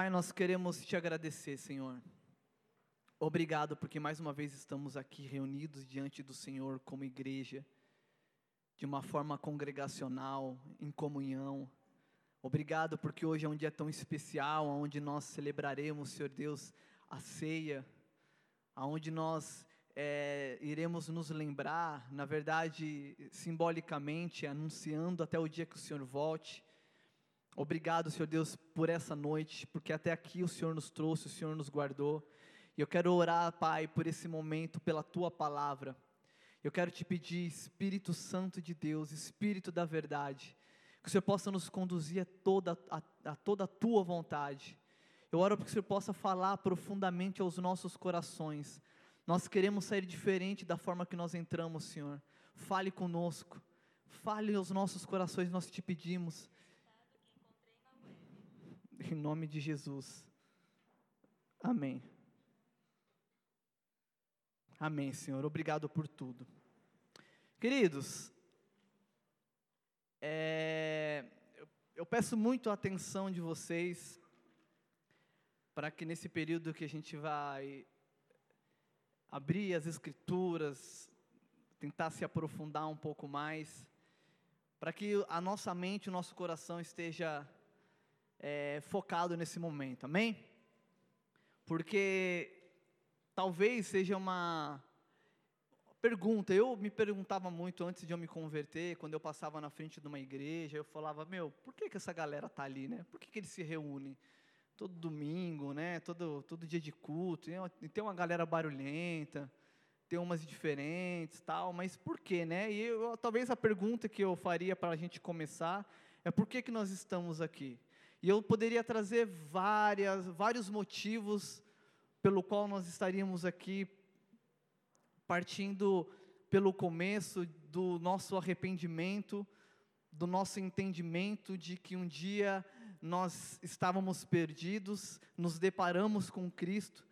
Pai, nós queremos te agradecer, Senhor. Obrigado porque mais uma vez estamos aqui reunidos diante do Senhor como igreja, de uma forma congregacional, em comunhão. Obrigado porque hoje é um dia tão especial, onde nós celebraremos, Senhor Deus, a ceia, aonde nós é, iremos nos lembrar, na verdade, simbolicamente, anunciando até o dia que o Senhor volte. Obrigado, Senhor Deus, por essa noite, porque até aqui o Senhor nos trouxe, o Senhor nos guardou. E eu quero orar, Pai, por esse momento, pela tua palavra. Eu quero te pedir, Espírito Santo de Deus, Espírito da verdade, que o Senhor possa nos conduzir a toda a, a toda a tua vontade. Eu oro para que o Senhor possa falar profundamente aos nossos corações. Nós queremos sair diferente da forma que nós entramos, Senhor. Fale conosco. Fale aos nossos corações, nós te pedimos. Em nome de Jesus. Amém. Amém, Senhor. Obrigado por tudo. Queridos, é, eu, eu peço muito a atenção de vocês para que nesse período que a gente vai abrir as escrituras, tentar se aprofundar um pouco mais, para que a nossa mente, o nosso coração esteja é, focado nesse momento, amém? Porque talvez seja uma pergunta. Eu me perguntava muito antes de eu me converter, quando eu passava na frente de uma igreja, eu falava, meu, por que, que essa galera está ali, né? Por que, que eles se reúnem? Todo domingo, né? Todo, todo dia de culto, e tem uma galera barulhenta, tem umas diferentes, tal, mas por quê, né? E eu, talvez a pergunta que eu faria para a gente começar é por que, que nós estamos aqui? E eu poderia trazer várias, vários motivos pelo qual nós estaríamos aqui partindo pelo começo do nosso arrependimento, do nosso entendimento de que um dia nós estávamos perdidos, nos deparamos com Cristo,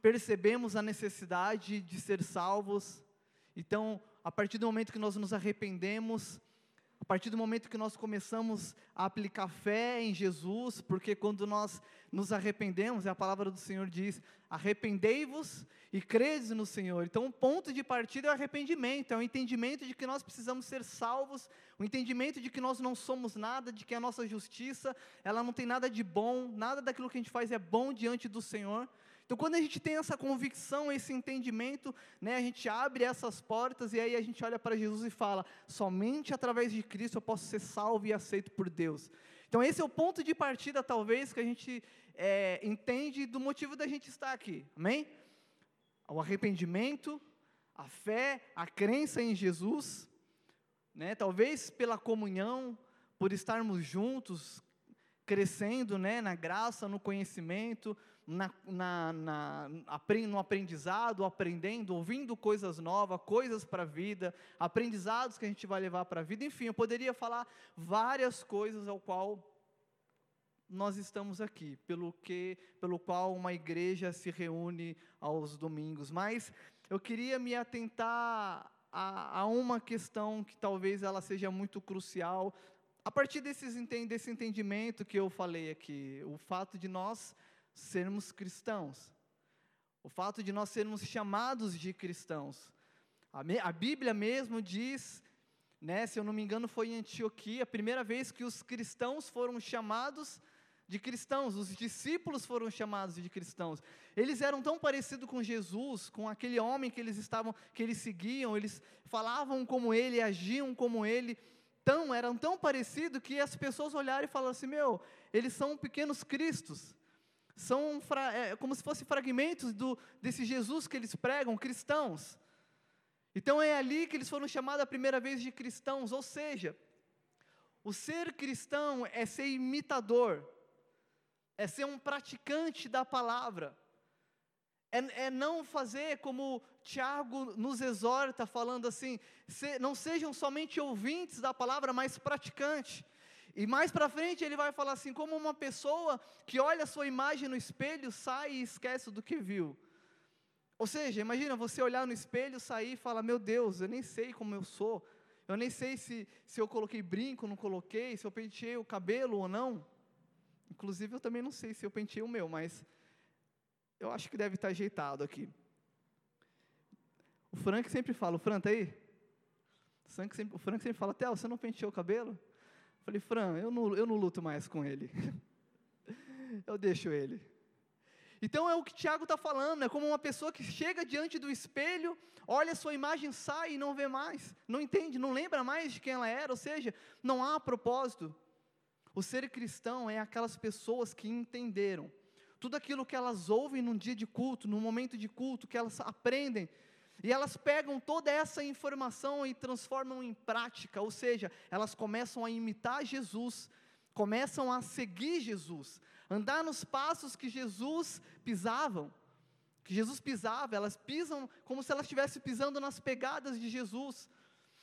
percebemos a necessidade de ser salvos. Então, a partir do momento que nós nos arrependemos, a partir do momento que nós começamos a aplicar fé em Jesus, porque quando nós nos arrependemos, a palavra do Senhor diz: arrependei-vos e credes no Senhor. Então, o ponto de partida é o arrependimento, é o entendimento de que nós precisamos ser salvos, o entendimento de que nós não somos nada, de que a nossa justiça, ela não tem nada de bom, nada daquilo que a gente faz é bom diante do Senhor. Então, quando a gente tem essa convicção, esse entendimento, né, a gente abre essas portas e aí a gente olha para Jesus e fala: somente através de Cristo eu posso ser salvo e aceito por Deus. Então, esse é o ponto de partida, talvez, que a gente é, entende do motivo da gente estar aqui. Amém? O arrependimento, a fé, a crença em Jesus, né, talvez pela comunhão, por estarmos juntos, crescendo né, na graça, no conhecimento, na, na, na, no aprendizado, aprendendo, ouvindo coisas novas, coisas para a vida, aprendizados que a gente vai levar para a vida, enfim, eu poderia falar várias coisas ao qual nós estamos aqui, pelo que, pelo qual uma igreja se reúne aos domingos, mas eu queria me atentar a, a uma questão que talvez ela seja muito crucial, a partir desses, desse entendimento que eu falei aqui, o fato de nós sermos cristãos. O fato de nós sermos chamados de cristãos. A, me, a Bíblia mesmo diz, né, se eu não me engano, foi em Antioquia, a primeira vez que os cristãos foram chamados de cristãos, os discípulos foram chamados de cristãos. Eles eram tão parecidos com Jesus, com aquele homem que eles estavam, que eles seguiam, eles falavam como ele, agiam como ele, tão, eram tão parecidos que as pessoas olharam e falaram assim: "Meu, eles são pequenos cristos" são é, como se fossem fragmentos do, desse Jesus que eles pregam, cristãos. Então é ali que eles foram chamados a primeira vez de cristãos, ou seja, o ser cristão é ser imitador, é ser um praticante da palavra, é, é não fazer como Tiago nos exorta, falando assim: se, não sejam somente ouvintes da palavra, mas praticantes. E mais para frente ele vai falar assim: como uma pessoa que olha a sua imagem no espelho, sai e esquece do que viu. Ou seja, imagina você olhar no espelho, sair e falar: Meu Deus, eu nem sei como eu sou, eu nem sei se, se eu coloquei brinco, não coloquei, se eu penteei o cabelo ou não. Inclusive, eu também não sei se eu penteei o meu, mas eu acho que deve estar ajeitado aqui. O Frank sempre fala, o Fran tá aí? O Frank sempre, o Frank sempre fala, Theo, você não penteou o cabelo? Falei, Fran, eu não, eu não luto mais com ele. eu deixo ele. Então é o que Tiago está falando, é como uma pessoa que chega diante do espelho, olha a sua imagem, sai e não vê mais, não entende, não lembra mais de quem ela era, ou seja, não há propósito. O ser cristão é aquelas pessoas que entenderam tudo aquilo que elas ouvem num dia de culto, num momento de culto, que elas aprendem, e elas pegam toda essa informação e transformam em prática, ou seja, elas começam a imitar Jesus, começam a seguir Jesus, andar nos passos que Jesus pisavam, que Jesus pisava, elas pisam como se elas estivessem pisando nas pegadas de Jesus.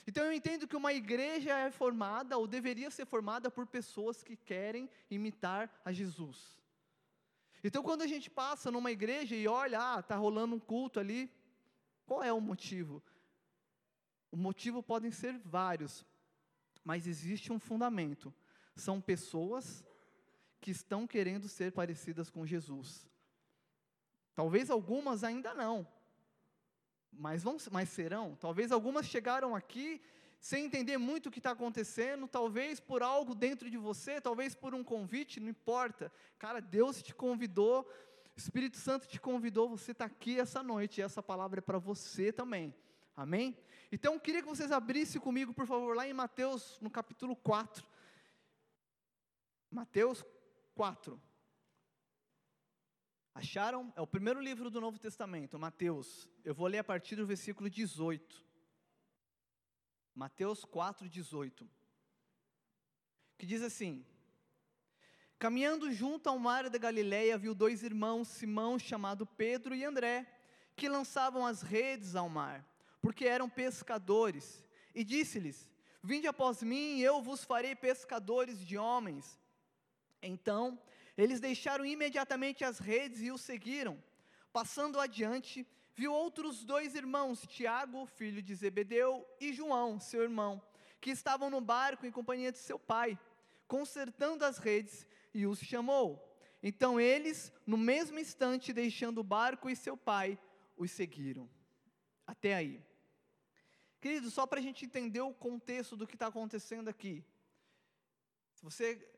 Então eu entendo que uma igreja é formada, ou deveria ser formada, por pessoas que querem imitar a Jesus. Então quando a gente passa numa igreja e olha, ah, está rolando um culto ali, qual é o motivo? O motivo podem ser vários, mas existe um fundamento. São pessoas que estão querendo ser parecidas com Jesus. Talvez algumas ainda não, mas, vão, mas serão. Talvez algumas chegaram aqui sem entender muito o que está acontecendo, talvez por algo dentro de você, talvez por um convite, não importa. Cara, Deus te convidou, Espírito Santo te convidou, você está aqui essa noite, e essa palavra é para você também. Amém? Então, eu queria que vocês abrissem comigo, por favor, lá em Mateus, no capítulo 4. Mateus 4. Acharam? É o primeiro livro do Novo Testamento, Mateus. Eu vou ler a partir do versículo 18. Mateus 4, 18. Que diz assim: Caminhando junto ao mar da Galileia, viu dois irmãos, Simão, chamado Pedro, e André, que lançavam as redes ao mar, porque eram pescadores. E disse-lhes: Vinde após mim, e eu vos farei pescadores de homens. Então, eles deixaram imediatamente as redes e o seguiram. Passando adiante, viu outros dois irmãos, Tiago, filho de Zebedeu, e João, seu irmão, que estavam no barco em companhia de seu pai, consertando as redes, e os chamou. Então eles, no mesmo instante, deixando o barco e seu pai, os seguiram. Até aí. Querido, só para a gente entender o contexto do que está acontecendo aqui. Se você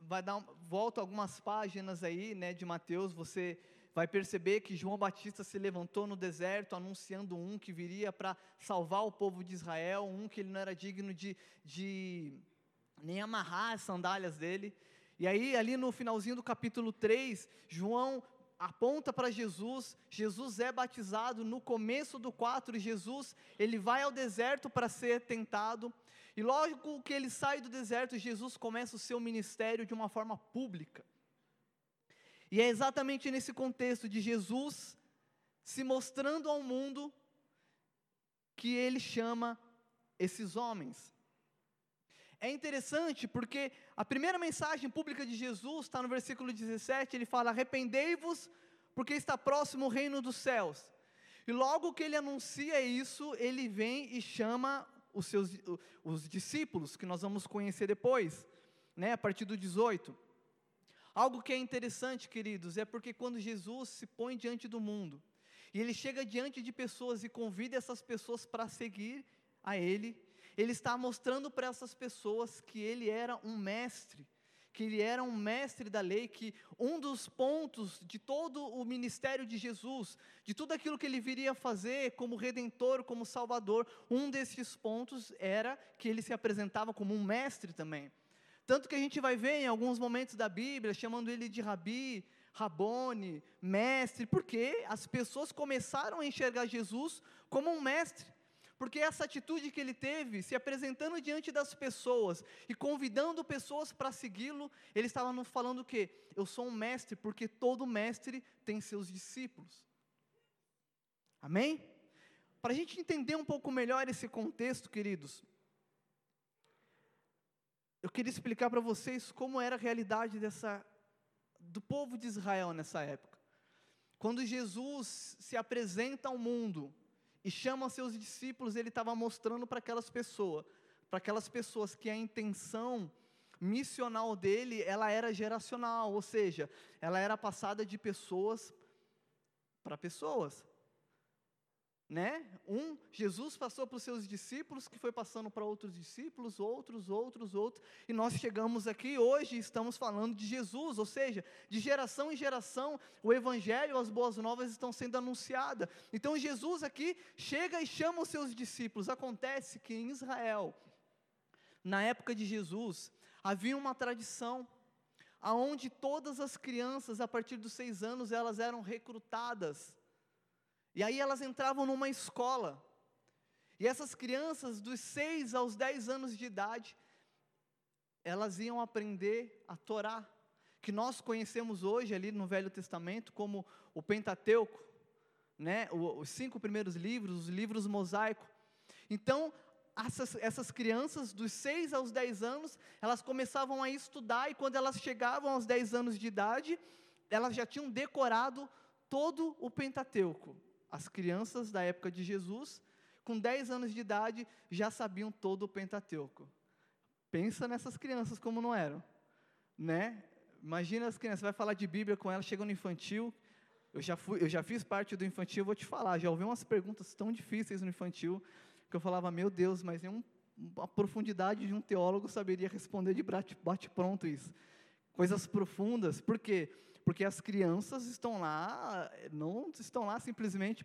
vai dar volta algumas páginas aí, né, de Mateus, você vai perceber que João Batista se levantou no deserto anunciando um que viria para salvar o povo de Israel, um que ele não era digno de, de nem amarrar as sandálias dele. E aí, ali no finalzinho do capítulo 3, João aponta para Jesus, Jesus é batizado no começo do 4, Jesus, ele vai ao deserto para ser tentado, e logo que ele sai do deserto, Jesus começa o seu ministério de uma forma pública. E é exatamente nesse contexto de Jesus se mostrando ao mundo que ele chama esses homens. É interessante porque a primeira mensagem pública de Jesus está no versículo 17, ele fala: Arrependei-vos, porque está próximo o reino dos céus. E logo que ele anuncia isso, ele vem e chama os seus os discípulos, que nós vamos conhecer depois, né, a partir do 18. Algo que é interessante, queridos, é porque quando Jesus se põe diante do mundo, e ele chega diante de pessoas e convida essas pessoas para seguir a ele, ele está mostrando para essas pessoas que ele era um mestre, que ele era um mestre da lei, que um dos pontos de todo o ministério de Jesus, de tudo aquilo que ele viria fazer como redentor, como salvador, um desses pontos era que ele se apresentava como um mestre também. Tanto que a gente vai ver em alguns momentos da Bíblia, chamando ele de rabi, rabone, mestre, porque as pessoas começaram a enxergar Jesus como um mestre. Porque essa atitude que ele teve, se apresentando diante das pessoas e convidando pessoas para segui-lo, ele estava falando o quê? Eu sou um mestre, porque todo mestre tem seus discípulos. Amém? Para a gente entender um pouco melhor esse contexto, queridos, eu queria explicar para vocês como era a realidade dessa, do povo de Israel nessa época. Quando Jesus se apresenta ao mundo e chama seus discípulos, ele estava mostrando para aquelas pessoas, para aquelas pessoas que a intenção missional dele, ela era geracional, ou seja, ela era passada de pessoas para pessoas. Né? Um, Jesus passou para os seus discípulos, que foi passando para outros discípulos, outros, outros, outros, e nós chegamos aqui hoje estamos falando de Jesus, ou seja, de geração em geração, o Evangelho, as boas novas estão sendo anunciadas. Então Jesus aqui chega e chama os seus discípulos. Acontece que em Israel, na época de Jesus, havia uma tradição aonde todas as crianças a partir dos seis anos elas eram recrutadas e aí elas entravam numa escola. E essas crianças, dos 6 aos 10 anos de idade, elas iam aprender a Torá, que nós conhecemos hoje ali no Velho Testamento como o Pentateuco, né? os cinco primeiros livros, os livros mosaicos. Então, essas, essas crianças, dos 6 aos 10 anos, elas começavam a estudar, e quando elas chegavam aos 10 anos de idade, elas já tinham decorado todo o Pentateuco. As crianças da época de Jesus, com 10 anos de idade, já sabiam todo o Pentateuco. Pensa nessas crianças como não eram, né? Imagina as crianças, vai falar de Bíblia com elas, chegam no infantil. Eu já, fui, eu já fiz parte do infantil, vou te falar, já ouvi umas perguntas tão difíceis no infantil, que eu falava, meu Deus, mas nem uma profundidade de um teólogo saberia responder de bate-pronto isso. Coisas profundas, por quê? Porque as crianças estão lá, não estão lá simplesmente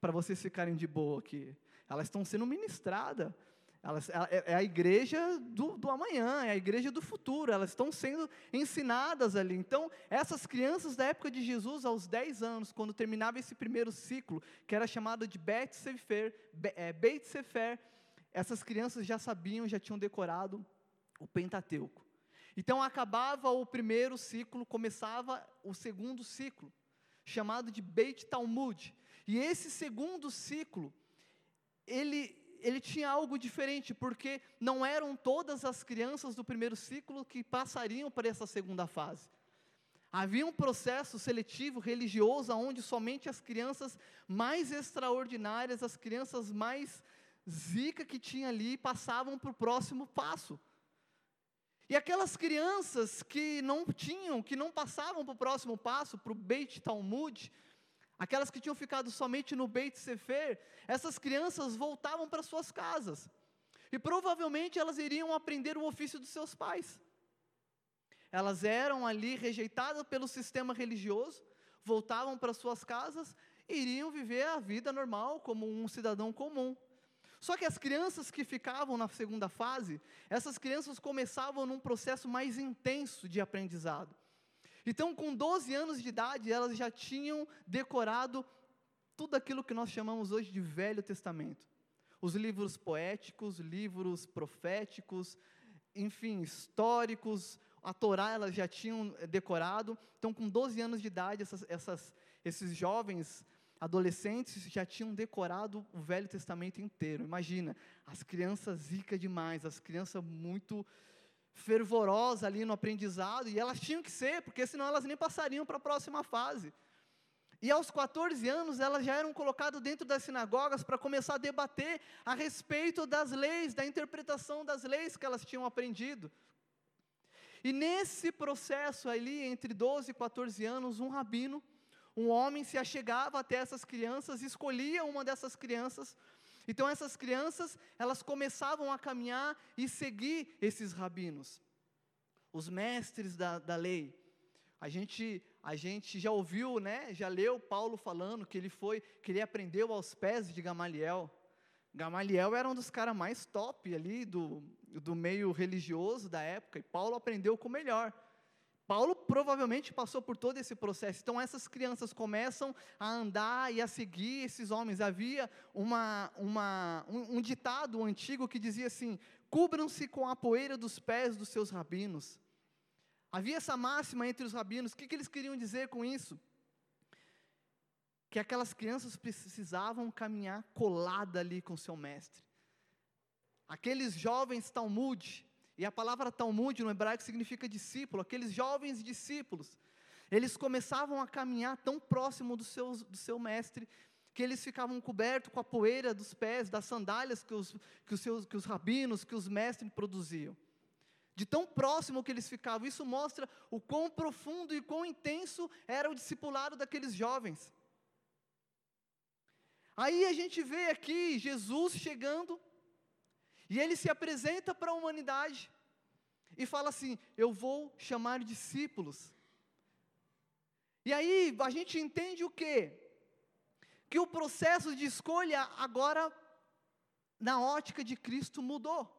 para vocês ficarem de boa aqui. Elas estão sendo ministradas. Elas, é, é a igreja do, do amanhã, é a igreja do futuro, elas estão sendo ensinadas ali. Então, essas crianças da época de Jesus, aos 10 anos, quando terminava esse primeiro ciclo, que era chamado de Bet Sefer, é, Beit Sefer, essas crianças já sabiam, já tinham decorado o Pentateuco. Então acabava o primeiro ciclo, começava o segundo ciclo, chamado de Beit Talmud. E esse segundo ciclo, ele, ele tinha algo diferente, porque não eram todas as crianças do primeiro ciclo que passariam para essa segunda fase. Havia um processo seletivo religioso onde somente as crianças mais extraordinárias, as crianças mais zica que tinha ali, passavam para o próximo passo. E aquelas crianças que não tinham, que não passavam para o próximo passo, para o Beit Talmud, aquelas que tinham ficado somente no Beit Sefer, essas crianças voltavam para suas casas. E provavelmente elas iriam aprender o ofício dos seus pais. Elas eram ali rejeitadas pelo sistema religioso, voltavam para suas casas e iriam viver a vida normal como um cidadão comum. Só que as crianças que ficavam na segunda fase, essas crianças começavam num processo mais intenso de aprendizado. Então, com 12 anos de idade, elas já tinham decorado tudo aquilo que nós chamamos hoje de Velho Testamento. Os livros poéticos, livros proféticos, enfim, históricos, a Torá elas já tinham decorado. Então, com 12 anos de idade, essas, essas, esses jovens adolescentes já tinham decorado o Velho Testamento inteiro. Imagina, as crianças zica demais, as crianças muito fervorosas ali no aprendizado, e elas tinham que ser, porque senão elas nem passariam para a próxima fase. E aos 14 anos, elas já eram colocadas dentro das sinagogas para começar a debater a respeito das leis, da interpretação das leis que elas tinham aprendido. E nesse processo ali, entre 12 e 14 anos, um rabino um homem se achegava até essas crianças, escolhia uma dessas crianças. Então essas crianças, elas começavam a caminhar e seguir esses rabinos, os mestres da, da lei. A gente, a gente já ouviu, né, já leu Paulo falando que ele foi, que ele aprendeu aos pés de Gamaliel. Gamaliel era um dos caras mais top ali do, do meio religioso da época, e Paulo aprendeu com o melhor. Paulo provavelmente passou por todo esse processo. Então, essas crianças começam a andar e a seguir esses homens. Havia uma, uma, um, um ditado antigo que dizia assim: cubram-se com a poeira dos pés dos seus rabinos. Havia essa máxima entre os rabinos. O que, que eles queriam dizer com isso? Que aquelas crianças precisavam caminhar colada ali com seu mestre. Aqueles jovens Talmud, e a palavra Talmud no hebraico significa discípulo, aqueles jovens discípulos. Eles começavam a caminhar tão próximo do seu, do seu mestre, que eles ficavam cobertos com a poeira dos pés, das sandálias que os, que os, seus, que os rabinos, que os mestres produziam. de tão próximo que eles ficavam. Isso mostra o quão profundo e quão intenso era o discipulado daqueles jovens. Aí a gente vê aqui Jesus chegando, e ele se apresenta para a humanidade, e fala assim: Eu vou chamar discípulos. E aí a gente entende o quê? Que o processo de escolha agora, na ótica de Cristo, mudou.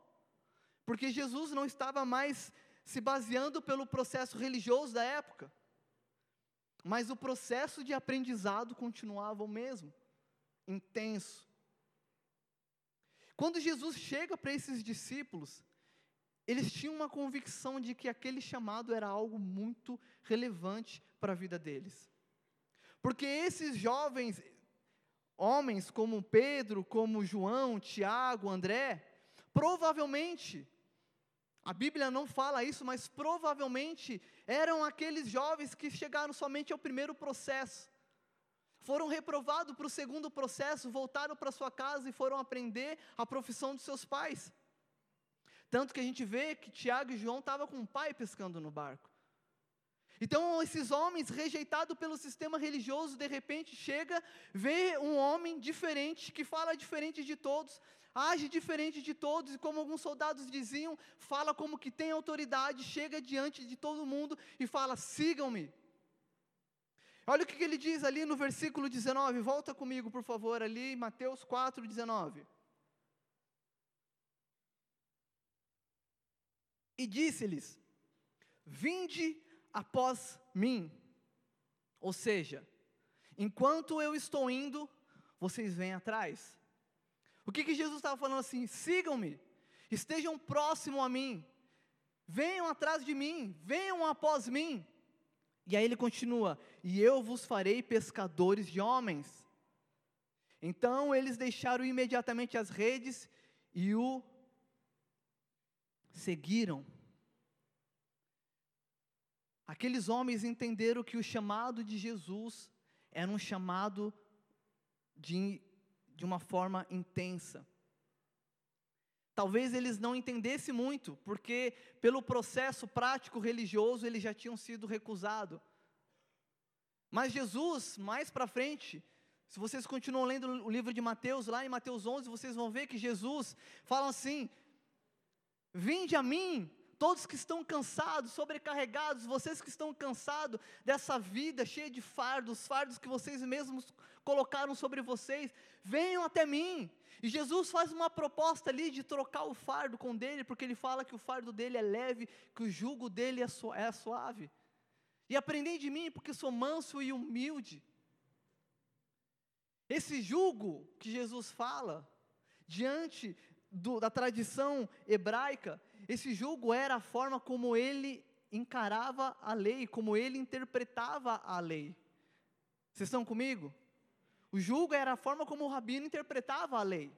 Porque Jesus não estava mais se baseando pelo processo religioso da época, mas o processo de aprendizado continuava o mesmo, intenso. Quando Jesus chega para esses discípulos, eles tinham uma convicção de que aquele chamado era algo muito relevante para a vida deles. Porque esses jovens, homens como Pedro, como João, Tiago, André, provavelmente a Bíblia não fala isso, mas provavelmente eram aqueles jovens que chegaram somente ao primeiro processo. Foram reprovados para o segundo processo, voltaram para sua casa e foram aprender a profissão dos seus pais. Tanto que a gente vê que Tiago e João estavam com o pai pescando no barco. Então, esses homens, rejeitados pelo sistema religioso, de repente chega, vê um homem diferente, que fala diferente de todos, age diferente de todos, e como alguns soldados diziam, fala como que tem autoridade, chega diante de todo mundo e fala: sigam-me. Olha o que, ele diz ali no versículo 19, volta comigo, por favor, ali, Mateus 4, 19. E disse-lhes: Vinde após mim. Ou seja, enquanto eu estou indo, vocês vêm atrás. O que, que Jesus estava falando assim? Sigam-me, estejam próximo a mim, venham atrás de mim, venham após mim. E aí ele continua: E eu vos farei pescadores de homens. Então eles deixaram imediatamente as redes e o seguiram. Aqueles homens entenderam que o chamado de Jesus era um chamado de de uma forma intensa. Talvez eles não entendessem muito, porque pelo processo prático religioso eles já tinham sido recusados. Mas Jesus, mais para frente, se vocês continuam lendo o livro de Mateus, lá em Mateus 11, vocês vão ver que Jesus fala assim: Vinde a mim, todos que estão cansados, sobrecarregados, vocês que estão cansados dessa vida cheia de fardos, fardos que vocês mesmos colocaram sobre vocês, venham até mim. E Jesus faz uma proposta ali de trocar o fardo com dele, porque ele fala que o fardo dele é leve, que o jugo dele é, é suave. E aprendei de mim, porque sou manso e humilde. Esse jugo que Jesus fala, diante do, da tradição hebraica, esse jugo era a forma como ele encarava a lei, como ele interpretava a lei. Vocês estão comigo? O julgo era a forma como o rabino interpretava a lei.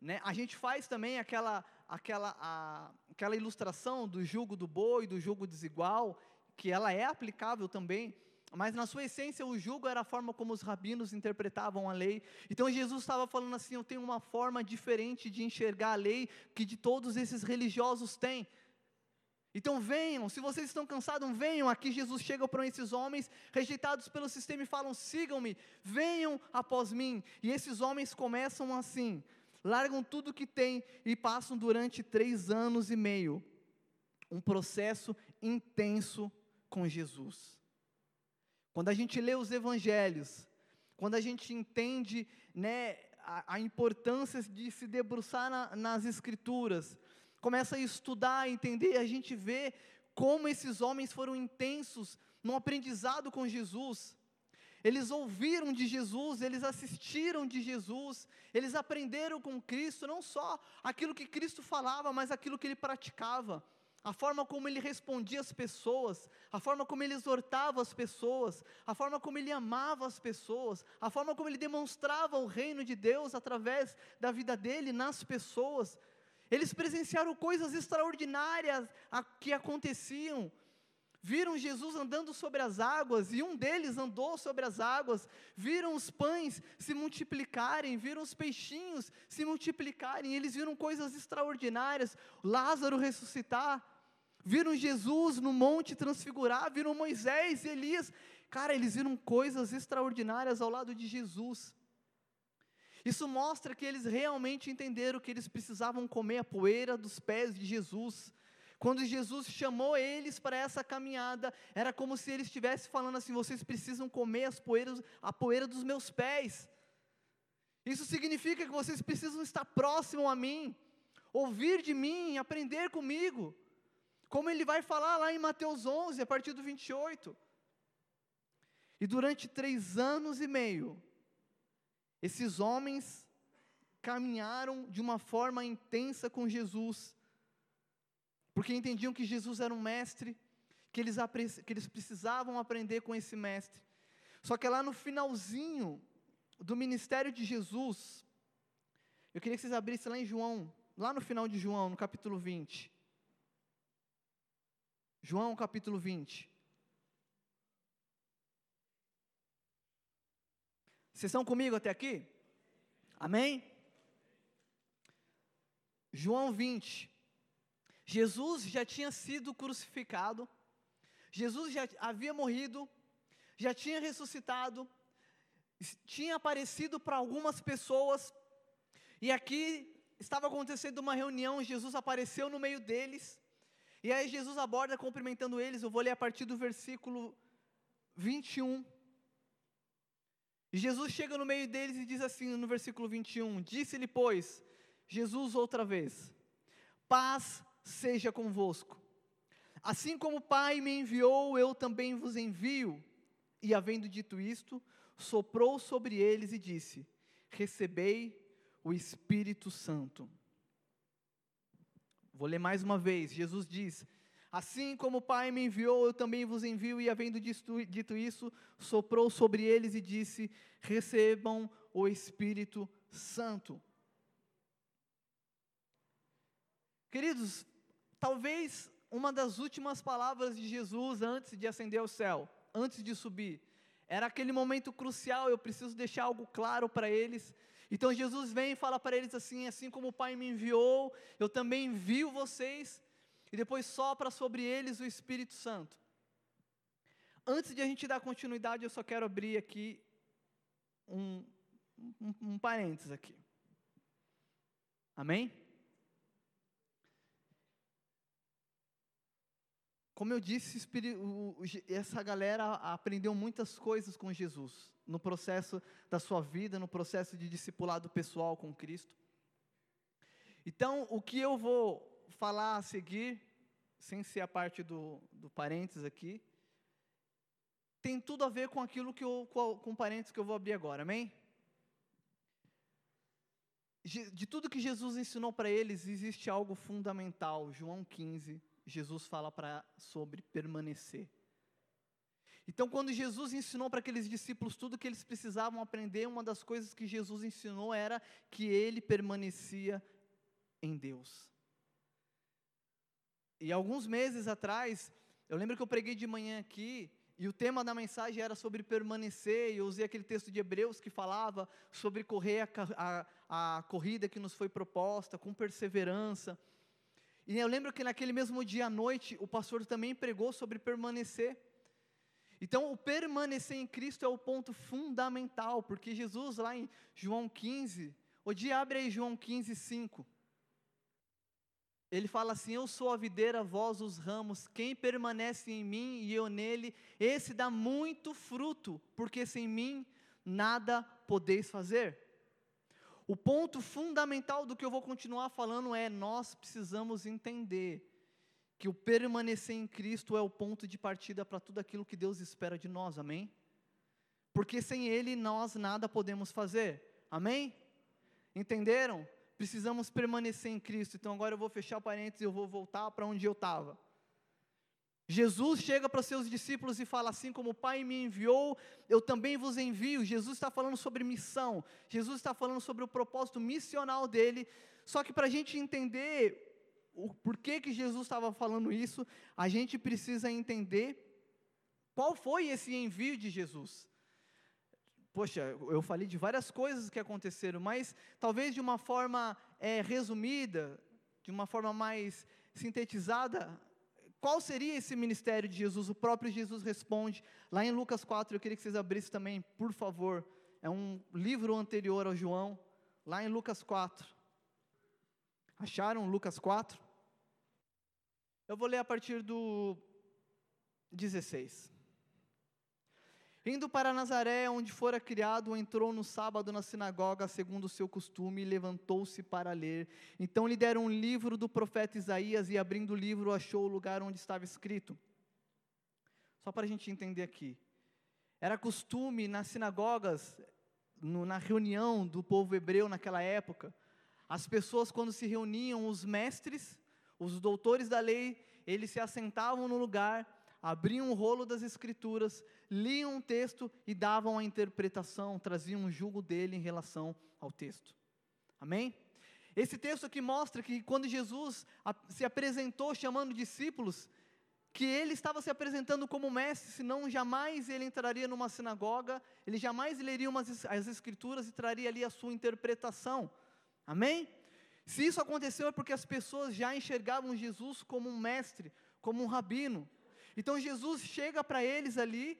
Né? A gente faz também aquela, aquela, a, aquela ilustração do jugo do boi, do jugo desigual, que ela é aplicável também, mas na sua essência o jugo era a forma como os rabinos interpretavam a lei. Então Jesus estava falando assim: eu tenho uma forma diferente de enxergar a lei que de todos esses religiosos têm. Então venham, se vocês estão cansados, venham. Aqui Jesus chega para esses homens rejeitados pelo sistema e falam: sigam-me, venham após mim. E esses homens começam assim, largam tudo que têm e passam durante três anos e meio um processo intenso com Jesus. Quando a gente lê os evangelhos, quando a gente entende né, a, a importância de se debruçar na, nas escrituras, começa a estudar, a entender, a gente vê como esses homens foram intensos no aprendizado com Jesus. Eles ouviram de Jesus, eles assistiram de Jesus, eles aprenderam com Cristo, não só aquilo que Cristo falava, mas aquilo que ele praticava, a forma como ele respondia às pessoas, a forma como ele exortava as pessoas, a forma como ele amava as pessoas, a forma como ele demonstrava o reino de Deus através da vida dele nas pessoas. Eles presenciaram coisas extraordinárias que aconteciam. Viram Jesus andando sobre as águas, e um deles andou sobre as águas. Viram os pães se multiplicarem, viram os peixinhos se multiplicarem. Eles viram coisas extraordinárias. Lázaro ressuscitar. Viram Jesus no monte transfigurar, viram Moisés e Elias. Cara, eles viram coisas extraordinárias ao lado de Jesus. Isso mostra que eles realmente entenderam que eles precisavam comer a poeira dos pés de Jesus. Quando Jesus chamou eles para essa caminhada, era como se ele estivesse falando assim: vocês precisam comer as poeiras, a poeira dos meus pés. Isso significa que vocês precisam estar próximo a mim, ouvir de mim, aprender comigo. Como ele vai falar lá em Mateus 11, a partir do 28. E durante três anos e meio, esses homens caminharam de uma forma intensa com Jesus, porque entendiam que Jesus era um mestre, que eles, que eles precisavam aprender com esse mestre. Só que lá no finalzinho do ministério de Jesus, eu queria que vocês abrissem lá em João, lá no final de João, no capítulo 20. João capítulo 20. Vocês estão comigo até aqui? Amém? João 20. Jesus já tinha sido crucificado, Jesus já havia morrido, já tinha ressuscitado, tinha aparecido para algumas pessoas, e aqui estava acontecendo uma reunião, Jesus apareceu no meio deles, e aí Jesus aborda cumprimentando eles, eu vou ler a partir do versículo 21. E Jesus chega no meio deles e diz assim no versículo 21: Disse-lhe, pois, Jesus outra vez: Paz seja convosco. Assim como o Pai me enviou, eu também vos envio. E havendo dito isto, soprou sobre eles e disse: Recebei o Espírito Santo. Vou ler mais uma vez. Jesus diz: Assim como o Pai me enviou, eu também vos envio. E havendo dito isso, soprou sobre eles e disse: Recebam o Espírito Santo. Queridos, talvez uma das últimas palavras de Jesus antes de ascender ao céu, antes de subir, era aquele momento crucial. Eu preciso deixar algo claro para eles. Então Jesus vem e fala para eles assim: Assim como o Pai me enviou, eu também envio vocês e depois sopra sobre eles o Espírito Santo. Antes de a gente dar continuidade, eu só quero abrir aqui um, um, um parênteses aqui. Amém? Como eu disse, essa galera aprendeu muitas coisas com Jesus, no processo da sua vida, no processo de discipulado pessoal com Cristo. Então, o que eu vou falar a seguir, sem ser a parte do, do parênteses aqui, tem tudo a ver com aquilo que eu, com, com parênteses que eu vou abrir agora, amém? De tudo que Jesus ensinou para eles, existe algo fundamental. João 15, Jesus fala para sobre permanecer. Então, quando Jesus ensinou para aqueles discípulos tudo que eles precisavam aprender, uma das coisas que Jesus ensinou era que ele permanecia em Deus. E alguns meses atrás, eu lembro que eu preguei de manhã aqui, e o tema da mensagem era sobre permanecer, e eu usei aquele texto de Hebreus que falava sobre correr a, a, a corrida que nos foi proposta, com perseverança. E eu lembro que naquele mesmo dia à noite, o pastor também pregou sobre permanecer. Então, o permanecer em Cristo é o ponto fundamental, porque Jesus, lá em João 15, o dia abre aí João 15, 5. Ele fala assim: Eu sou a videira, vós os ramos, quem permanece em mim e eu nele, esse dá muito fruto, porque sem mim nada podeis fazer. O ponto fundamental do que eu vou continuar falando é: nós precisamos entender que o permanecer em Cristo é o ponto de partida para tudo aquilo que Deus espera de nós, amém? Porque sem Ele nós nada podemos fazer, amém? Entenderam? precisamos permanecer em Cristo. Então agora eu vou fechar parênteses e eu vou voltar para onde eu estava. Jesus chega para os seus discípulos e fala assim: como o Pai me enviou, eu também vos envio. Jesus está falando sobre missão, Jesus está falando sobre o propósito missional dele. Só que para a gente entender o porquê que Jesus estava falando isso, a gente precisa entender qual foi esse envio de Jesus poxa, eu falei de várias coisas que aconteceram, mas talvez de uma forma é, resumida, de uma forma mais sintetizada, qual seria esse ministério de Jesus? O próprio Jesus responde, lá em Lucas 4, eu queria que vocês abrissem também, por favor. É um livro anterior ao João, lá em Lucas 4. Acharam Lucas 4? Eu vou ler a partir do 16. Indo para Nazaré, onde fora criado, entrou no sábado na sinagoga, segundo o seu costume, e levantou-se para ler. Então lhe deram um livro do profeta Isaías, e abrindo o livro, achou o lugar onde estava escrito. Só para a gente entender aqui. Era costume nas sinagogas, no, na reunião do povo hebreu naquela época, as pessoas, quando se reuniam, os mestres, os doutores da lei, eles se assentavam no lugar abriam o rolo das Escrituras, liam um texto e davam a interpretação, traziam um julgo dele em relação ao texto. Amém? Esse texto aqui mostra que quando Jesus se apresentou chamando discípulos, que ele estava se apresentando como mestre, senão jamais ele entraria numa sinagoga, ele jamais leria umas, as escrituras e traria ali a sua interpretação. Amém? Se isso aconteceu é porque as pessoas já enxergavam Jesus como um mestre, como um rabino. Então Jesus chega para eles ali,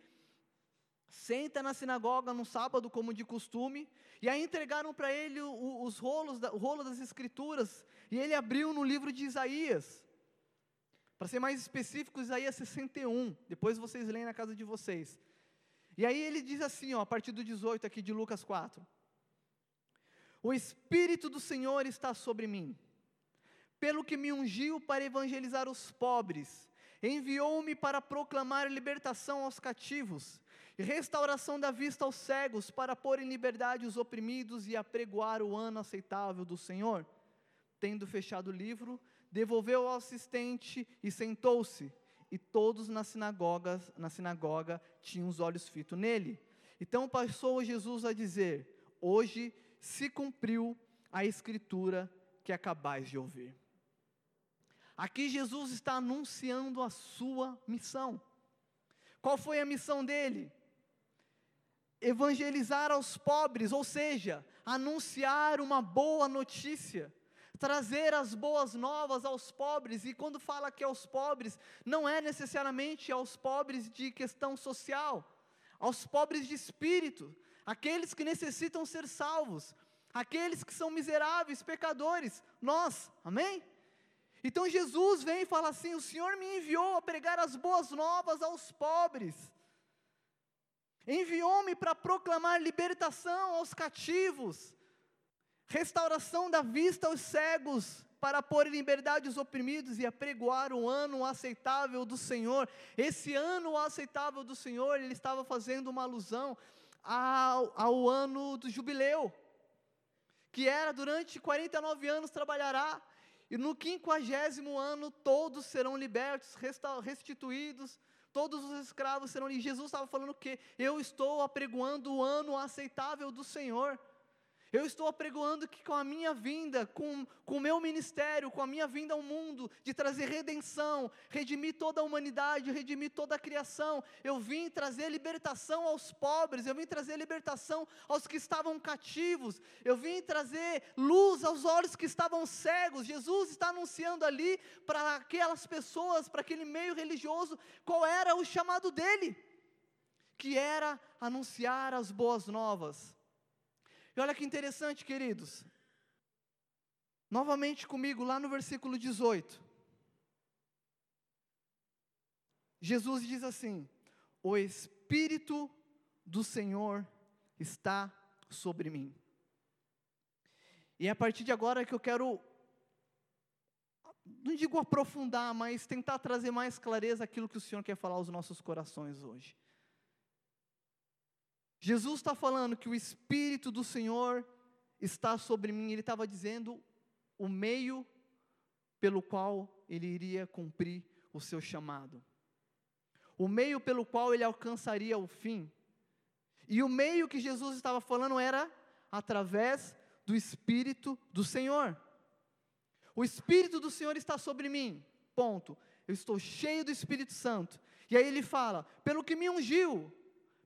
senta na sinagoga no sábado, como de costume, e aí entregaram para ele os rolos, o rolo das escrituras, e ele abriu no livro de Isaías. Para ser mais específico, Isaías 61. Depois vocês leem na casa de vocês. E aí ele diz assim, ó, a partir do 18 aqui de Lucas 4. O Espírito do Senhor está sobre mim, pelo que me ungiu para evangelizar os pobres, enviou-me para proclamar libertação aos cativos, restauração da vista aos cegos, para pôr em liberdade os oprimidos e apregoar o ano aceitável do Senhor. Tendo fechado o livro, devolveu ao assistente e sentou-se. E todos na sinagoga, na sinagoga tinham os olhos fitos nele. Então passou Jesus a dizer: Hoje se cumpriu a escritura que acabais de ouvir. Aqui Jesus está anunciando a sua missão. Qual foi a missão dele? Evangelizar aos pobres, ou seja, anunciar uma boa notícia, trazer as boas novas aos pobres, e quando fala que aos pobres, não é necessariamente aos pobres de questão social, aos pobres de espírito, aqueles que necessitam ser salvos, aqueles que são miseráveis, pecadores, nós, amém? Então Jesus vem e fala assim: O Senhor me enviou a pregar as boas novas aos pobres, enviou-me para proclamar libertação aos cativos, restauração da vista aos cegos, para pôr em liberdade os oprimidos e apregoar o ano aceitável do Senhor. Esse ano aceitável do Senhor, ele estava fazendo uma alusão ao, ao ano do jubileu, que era durante 49 anos trabalhará e no quinquagésimo ano todos serão libertos, restituídos, todos os escravos serão. E Jesus estava falando o quê? Eu estou apregoando o ano aceitável do Senhor. Eu estou apregoando que com a minha vinda, com, com o meu ministério, com a minha vinda ao mundo, de trazer redenção, redimir toda a humanidade, redimir toda a criação, eu vim trazer libertação aos pobres, eu vim trazer libertação aos que estavam cativos, eu vim trazer luz aos olhos que estavam cegos. Jesus está anunciando ali para aquelas pessoas, para aquele meio religioso, qual era o chamado dele, que era anunciar as boas novas e olha que interessante, queridos. Novamente comigo, lá no versículo 18. Jesus diz assim: O Espírito do Senhor está sobre mim. E é a partir de agora que eu quero, não digo aprofundar, mas tentar trazer mais clareza aquilo que o Senhor quer falar aos nossos corações hoje. Jesus está falando que o Espírito do Senhor está sobre mim, ele estava dizendo o meio pelo qual ele iria cumprir o seu chamado, o meio pelo qual ele alcançaria o fim. E o meio que Jesus estava falando era através do Espírito do Senhor. O Espírito do Senhor está sobre mim, ponto. Eu estou cheio do Espírito Santo. E aí ele fala: pelo que me ungiu,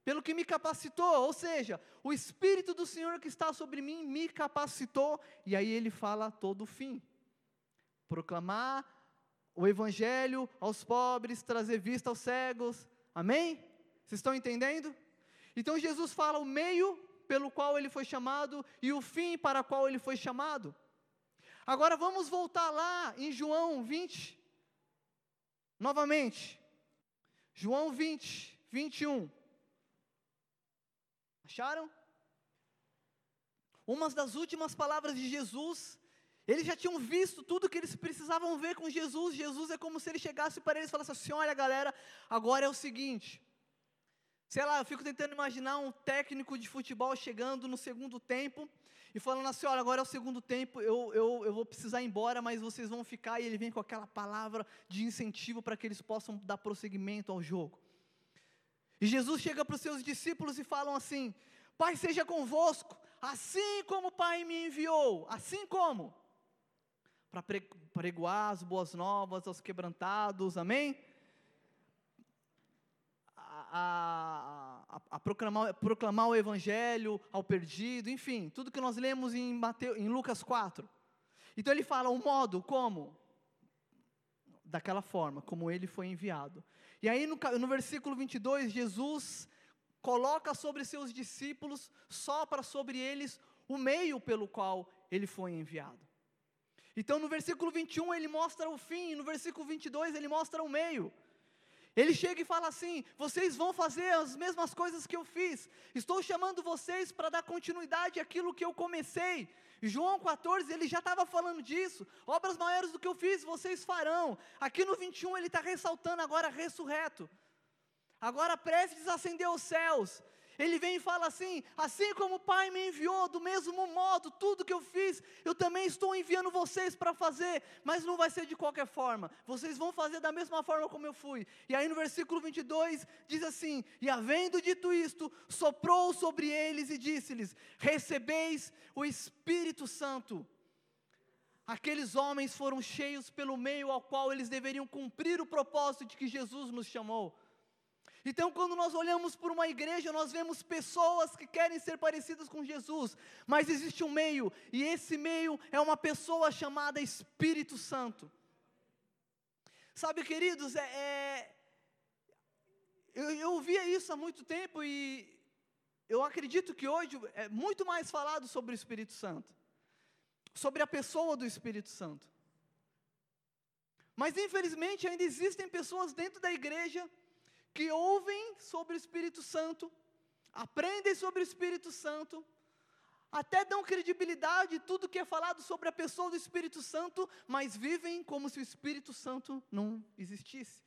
pelo que me capacitou, ou seja, o Espírito do Senhor que está sobre mim me capacitou, e aí ele fala todo o fim. Proclamar o evangelho aos pobres, trazer vista aos cegos. Amém? Vocês estão entendendo? Então Jesus fala o meio pelo qual ele foi chamado e o fim para qual ele foi chamado. Agora vamos voltar lá em João 20. Novamente. João 20, 21. Acharam? Umas das últimas palavras de Jesus eles já tinham visto tudo que eles precisavam ver com Jesus. Jesus é como se ele chegasse para eles e falasse assim: Olha, galera, agora é o seguinte. Sei lá, eu fico tentando imaginar um técnico de futebol chegando no segundo tempo e falando assim: Olha, agora é o segundo tempo, eu, eu, eu vou precisar ir embora, mas vocês vão ficar. E ele vem com aquela palavra de incentivo para que eles possam dar prosseguimento ao jogo. E Jesus chega para os seus discípulos e falam assim: Pai seja convosco, assim como o Pai me enviou, assim como para pregoar as boas novas aos quebrantados, amém? A, a, a, proclamar, proclamar o evangelho ao perdido, enfim, tudo que nós lemos em, Mateus, em Lucas 4. Então ele fala o modo, como? Daquela forma, como ele foi enviado. E aí no, no versículo 22, Jesus coloca sobre seus discípulos, sopra sobre eles o meio pelo qual ele foi enviado. Então no versículo 21 ele mostra o fim, no versículo 22 ele mostra o meio. Ele chega e fala assim: vocês vão fazer as mesmas coisas que eu fiz, estou chamando vocês para dar continuidade àquilo que eu comecei. João 14, ele já estava falando disso, obras maiores do que eu fiz, vocês farão. Aqui no 21 ele está ressaltando agora ressurreto, agora prestes a ascender aos céus. Ele vem e fala assim: assim como o Pai me enviou, do mesmo modo, tudo que eu fiz, eu também estou enviando vocês para fazer, mas não vai ser de qualquer forma, vocês vão fazer da mesma forma como eu fui. E aí no versículo 22 diz assim: E havendo dito isto, soprou sobre eles e disse-lhes: Recebeis o Espírito Santo. Aqueles homens foram cheios pelo meio ao qual eles deveriam cumprir o propósito de que Jesus nos chamou. Então, quando nós olhamos por uma igreja, nós vemos pessoas que querem ser parecidas com Jesus, mas existe um meio, e esse meio é uma pessoa chamada Espírito Santo. Sabe, queridos, é, é eu, eu ouvia isso há muito tempo e eu acredito que hoje é muito mais falado sobre o Espírito Santo, sobre a pessoa do Espírito Santo. Mas infelizmente ainda existem pessoas dentro da igreja que ouvem sobre o Espírito Santo, aprendem sobre o Espírito Santo, até dão credibilidade a tudo que é falado sobre a pessoa do Espírito Santo, mas vivem como se o Espírito Santo não existisse.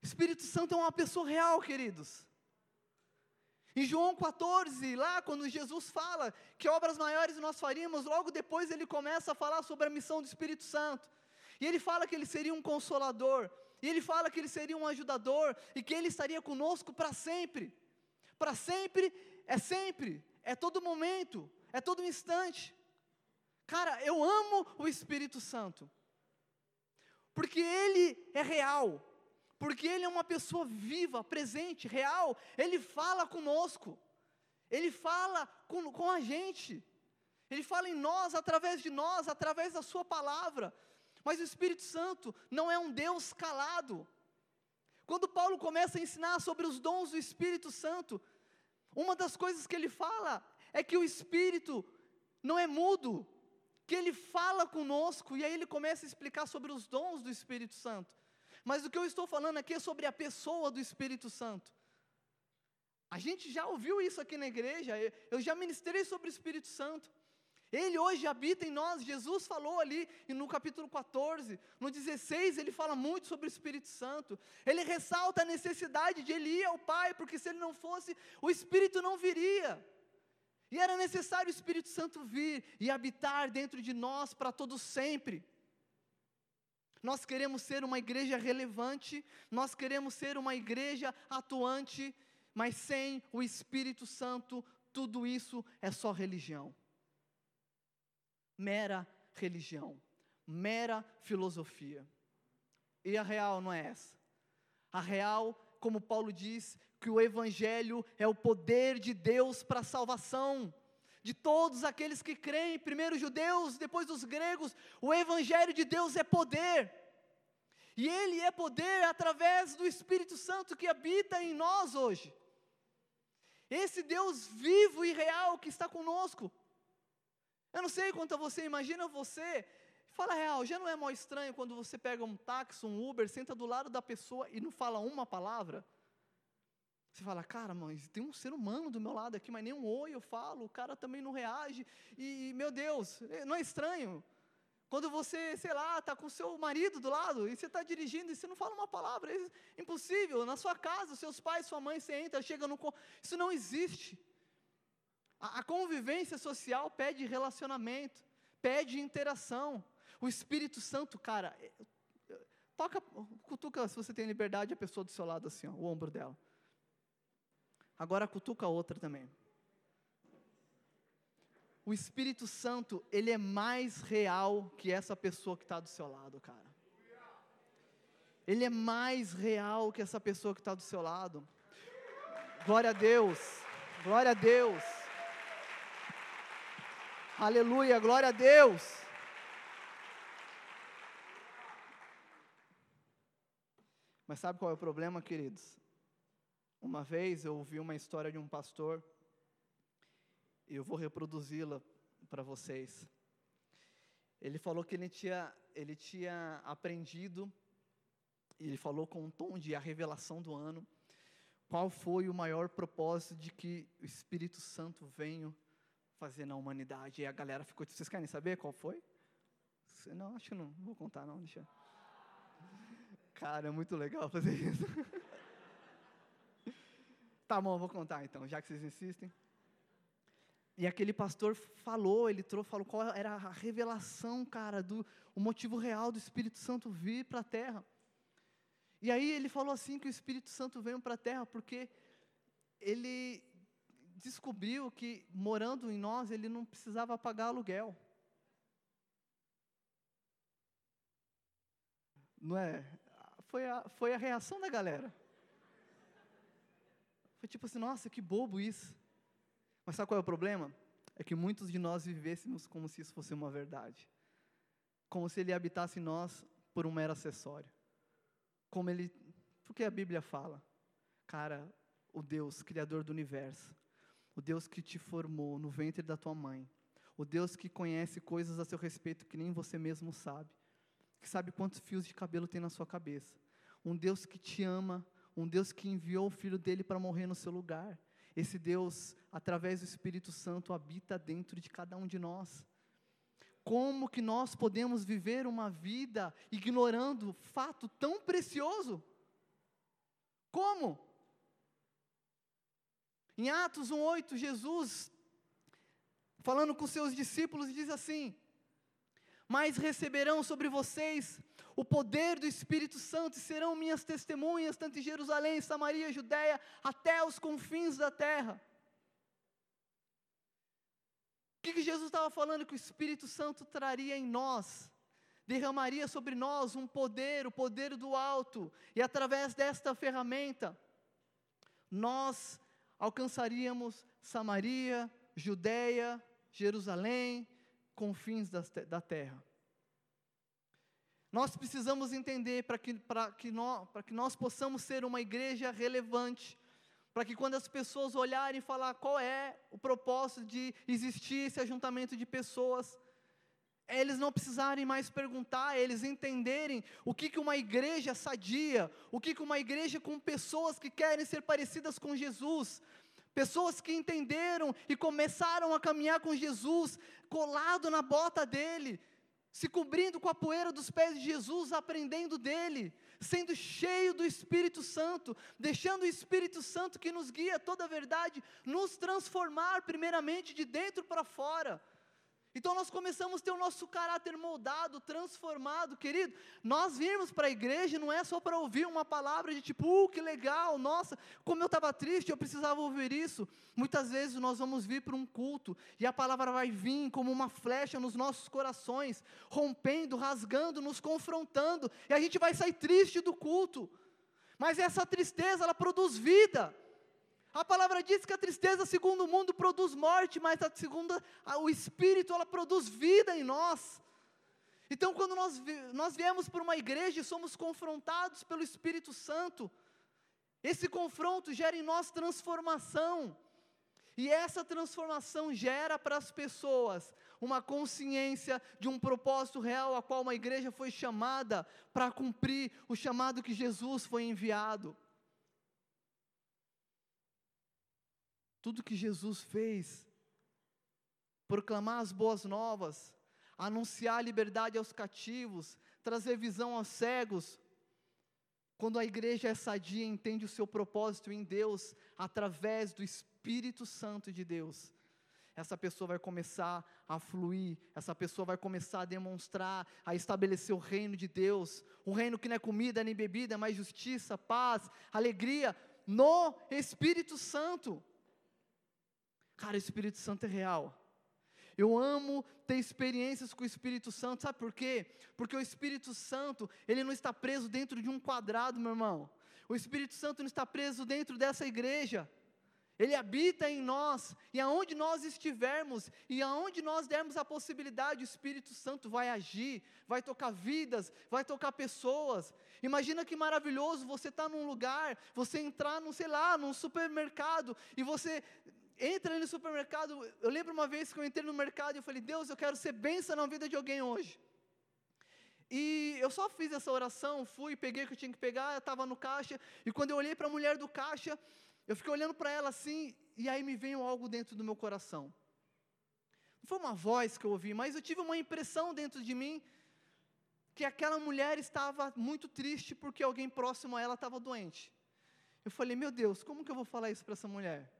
Espírito Santo é uma pessoa real, queridos. Em João 14, lá quando Jesus fala que obras maiores nós faríamos, logo depois ele começa a falar sobre a missão do Espírito Santo. E ele fala que ele seria um consolador, e ele fala que ele seria um ajudador e que ele estaria conosco para sempre. Para sempre é sempre, é todo momento, é todo instante. Cara, eu amo o Espírito Santo. Porque ele é real. Porque ele é uma pessoa viva, presente, real. Ele fala conosco. Ele fala com, com a gente. Ele fala em nós, através de nós, através da Sua palavra. Mas o Espírito Santo não é um Deus calado. Quando Paulo começa a ensinar sobre os dons do Espírito Santo, uma das coisas que ele fala é que o Espírito não é mudo, que ele fala conosco, e aí ele começa a explicar sobre os dons do Espírito Santo. Mas o que eu estou falando aqui é sobre a pessoa do Espírito Santo. A gente já ouviu isso aqui na igreja, eu já ministrei sobre o Espírito Santo. Ele hoje habita em nós. Jesus falou ali no capítulo 14, no 16, ele fala muito sobre o Espírito Santo. Ele ressalta a necessidade de ele ir ao Pai, porque se ele não fosse, o Espírito não viria. E era necessário o Espírito Santo vir e habitar dentro de nós para todo sempre. Nós queremos ser uma igreja relevante, nós queremos ser uma igreja atuante, mas sem o Espírito Santo, tudo isso é só religião mera religião, mera filosofia. E a real não é essa. A real, como Paulo diz, que o Evangelho é o poder de Deus para a salvação. de todos aqueles que creem, primeiro judeus, depois os gregos, o Evangelho de Deus é poder. E Ele é poder através do Espírito Santo que habita em nós hoje. Esse Deus vivo e real que está conosco. Eu não sei quanto a você, imagina você, fala real, já não é mal estranho quando você pega um táxi, um Uber, senta do lado da pessoa e não fala uma palavra? Você fala, cara, mas tem um ser humano do meu lado aqui, mas nem um oi eu falo, o cara também não reage, e meu Deus, é, não é estranho? Quando você, sei lá, está com seu marido do lado, e você está dirigindo, e você não fala uma palavra, é impossível, na sua casa, seus pais, sua mãe, você entra, chega no... Isso não existe. A, a convivência social pede relacionamento, pede interação. O Espírito Santo, cara, é, toca, cutuca se você tem liberdade a pessoa do seu lado assim, ó, o ombro dela. Agora cutuca a outra também. O Espírito Santo, ele é mais real que essa pessoa que está do seu lado, cara. Ele é mais real que essa pessoa que está do seu lado. Glória a Deus, glória a Deus. Aleluia, glória a Deus. Mas sabe qual é o problema, queridos? Uma vez eu ouvi uma história de um pastor, e eu vou reproduzi-la para vocês. Ele falou que ele tinha, ele tinha aprendido, e ele falou com um tom de a revelação do ano, qual foi o maior propósito de que o Espírito Santo venha fazer na humanidade. E a galera ficou, vocês querem saber qual foi? Não, acho que não, não vou contar não, deixa. Cara, é muito legal fazer isso. Tá bom, vou contar então, já que vocês insistem. E aquele pastor falou, ele trouxe, falou qual era a revelação, cara, do o motivo real do Espírito Santo vir para a terra. E aí ele falou assim que o Espírito Santo veio para a terra porque ele descobriu que morando em nós ele não precisava pagar aluguel. Não é? Foi a, foi a reação da galera. Foi tipo assim, nossa, que bobo isso. Mas sabe qual é o problema? É que muitos de nós vivêssemos como se isso fosse uma verdade. Como se ele habitasse em nós por um mero acessório. Como ele. Porque a Bíblia fala, cara, o Deus, Criador do universo, o Deus que te formou no ventre da tua mãe, o Deus que conhece coisas a seu respeito que nem você mesmo sabe, que sabe quantos fios de cabelo tem na sua cabeça, um Deus que te ama um Deus que enviou o Filho dele para morrer no seu lugar. Esse Deus, através do Espírito Santo, habita dentro de cada um de nós. Como que nós podemos viver uma vida ignorando fato tão precioso? Como? Em Atos 1:8, Jesus falando com seus discípulos diz assim: "Mas receberão sobre vocês o poder do Espírito Santo e serão minhas testemunhas, tanto em Jerusalém, Samaria, Judéia, até os confins da terra. O que, que Jesus estava falando que o Espírito Santo traria em nós? Derramaria sobre nós um poder, o poder do alto, e através desta ferramenta, nós alcançaríamos Samaria, Judéia, Jerusalém, confins da, da terra. Nós precisamos entender para que, que, nós, que nós possamos ser uma igreja relevante, para que quando as pessoas olharem e falar qual é o propósito de existir esse ajuntamento de pessoas, eles não precisarem mais perguntar, eles entenderem o que, que uma igreja sadia, o que, que uma igreja com pessoas que querem ser parecidas com Jesus, pessoas que entenderam e começaram a caminhar com Jesus, colado na bota dele, se cobrindo com a poeira dos pés de Jesus, aprendendo dele, sendo cheio do Espírito Santo, deixando o Espírito Santo que nos guia toda a verdade, nos transformar primeiramente de dentro para fora. Então nós começamos a ter o nosso caráter moldado, transformado, querido. Nós vimos para a igreja não é só para ouvir uma palavra de tipo, uh, que legal, nossa, como eu estava triste, eu precisava ouvir isso. Muitas vezes nós vamos vir para um culto e a palavra vai vir como uma flecha nos nossos corações, rompendo, rasgando, nos confrontando, e a gente vai sair triste do culto. Mas essa tristeza, ela produz vida. A palavra diz que a tristeza, segundo o mundo, produz morte, mas a segunda, a, o Espírito, ela produz vida em nós. Então, quando nós, nós viemos para uma igreja e somos confrontados pelo Espírito Santo, esse confronto gera em nós transformação. E essa transformação gera para as pessoas uma consciência de um propósito real a qual uma igreja foi chamada para cumprir o chamado que Jesus foi enviado. Tudo que Jesus fez, proclamar as boas novas, anunciar a liberdade aos cativos, trazer visão aos cegos. Quando a igreja é sadia, entende o seu propósito em Deus, através do Espírito Santo de Deus, essa pessoa vai começar a fluir, essa pessoa vai começar a demonstrar, a estabelecer o reino de Deus, um reino que não é comida nem bebida, mas justiça, paz, alegria, no Espírito Santo. Cara, o Espírito Santo é real. Eu amo ter experiências com o Espírito Santo, sabe por quê? Porque o Espírito Santo, ele não está preso dentro de um quadrado, meu irmão. O Espírito Santo não está preso dentro dessa igreja. Ele habita em nós, e aonde nós estivermos, e aonde nós dermos a possibilidade, o Espírito Santo vai agir, vai tocar vidas, vai tocar pessoas. Imagina que maravilhoso você estar tá num lugar, você entrar, num, sei lá, num supermercado, e você entra no supermercado. Eu lembro uma vez que eu entrei no mercado e eu falei, Deus, eu quero ser bênção na vida de alguém hoje. E eu só fiz essa oração, fui, peguei o que eu tinha que pegar, estava no caixa, e quando eu olhei para a mulher do caixa, eu fiquei olhando para ela assim, e aí me veio algo dentro do meu coração. Não foi uma voz que eu ouvi, mas eu tive uma impressão dentro de mim que aquela mulher estava muito triste porque alguém próximo a ela estava doente. Eu falei, meu Deus, como que eu vou falar isso para essa mulher?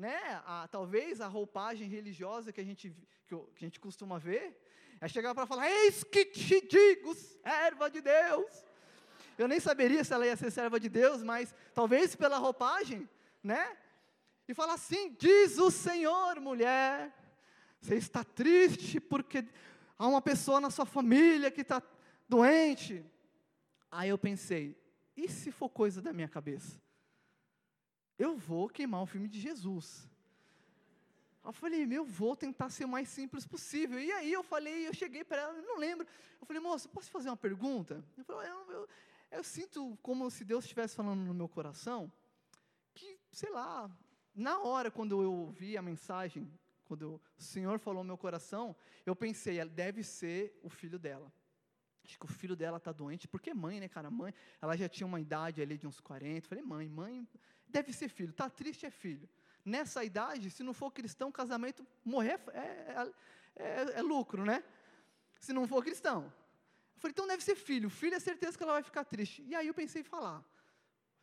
Né, a, talvez a roupagem religiosa que a gente, que, que a gente costuma ver, é chegar para falar, eis que te digo, serva de Deus. Eu nem saberia se ela ia ser serva de Deus, mas talvez pela roupagem, né? E falar assim: diz o Senhor, mulher, você está triste porque há uma pessoa na sua família que está doente. Aí eu pensei: e se for coisa da minha cabeça? Eu vou queimar o filme de Jesus. Eu falei, meu, vou tentar ser o mais simples possível. E aí eu falei, eu cheguei para ela, não lembro. Eu falei, moça, posso fazer uma pergunta? Eu falei, eu, eu, eu sinto como se Deus estivesse falando no meu coração, que, sei lá, na hora quando eu ouvi a mensagem, quando eu, o Senhor falou no meu coração, eu pensei, deve ser o filho dela. Acho que o filho dela está doente, porque mãe, né, cara? Mãe, ela já tinha uma idade ali de uns 40. Falei, mãe, mãe, deve ser filho, está triste é filho. Nessa idade, se não for cristão, casamento, morrer é, é, é, é lucro, né? Se não for cristão. Eu falei, então deve ser filho, filho é certeza que ela vai ficar triste. E aí eu pensei em falar,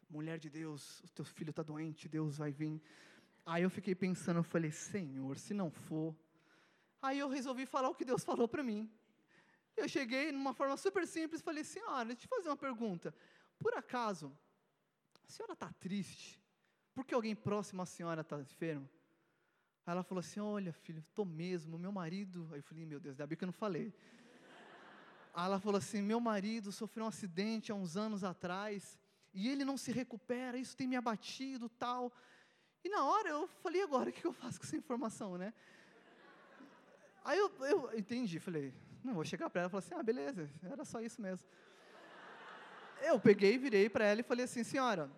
mulher de Deus, o teu filho está doente, Deus vai vir. Aí eu fiquei pensando, eu falei, Senhor, se não for. Aí eu resolvi falar o que Deus falou para mim. Eu cheguei numa forma super simples, falei, senhora, deixa eu te fazer uma pergunta. Por acaso, a senhora está triste? Porque alguém próximo à senhora está enfermo? Aí ela falou assim: Olha, filho, estou mesmo, meu marido. Aí eu falei: Meu Deus, bem que eu não falei. Aí ela falou assim: Meu marido sofreu um acidente há uns anos atrás e ele não se recupera, isso tem me abatido, tal. E na hora eu falei: Agora, o que eu faço com essa informação, né? Aí eu, eu entendi, falei: Não vou chegar para ela e falar assim: Ah, beleza, era só isso mesmo. Eu peguei, virei para ela e falei assim, senhora,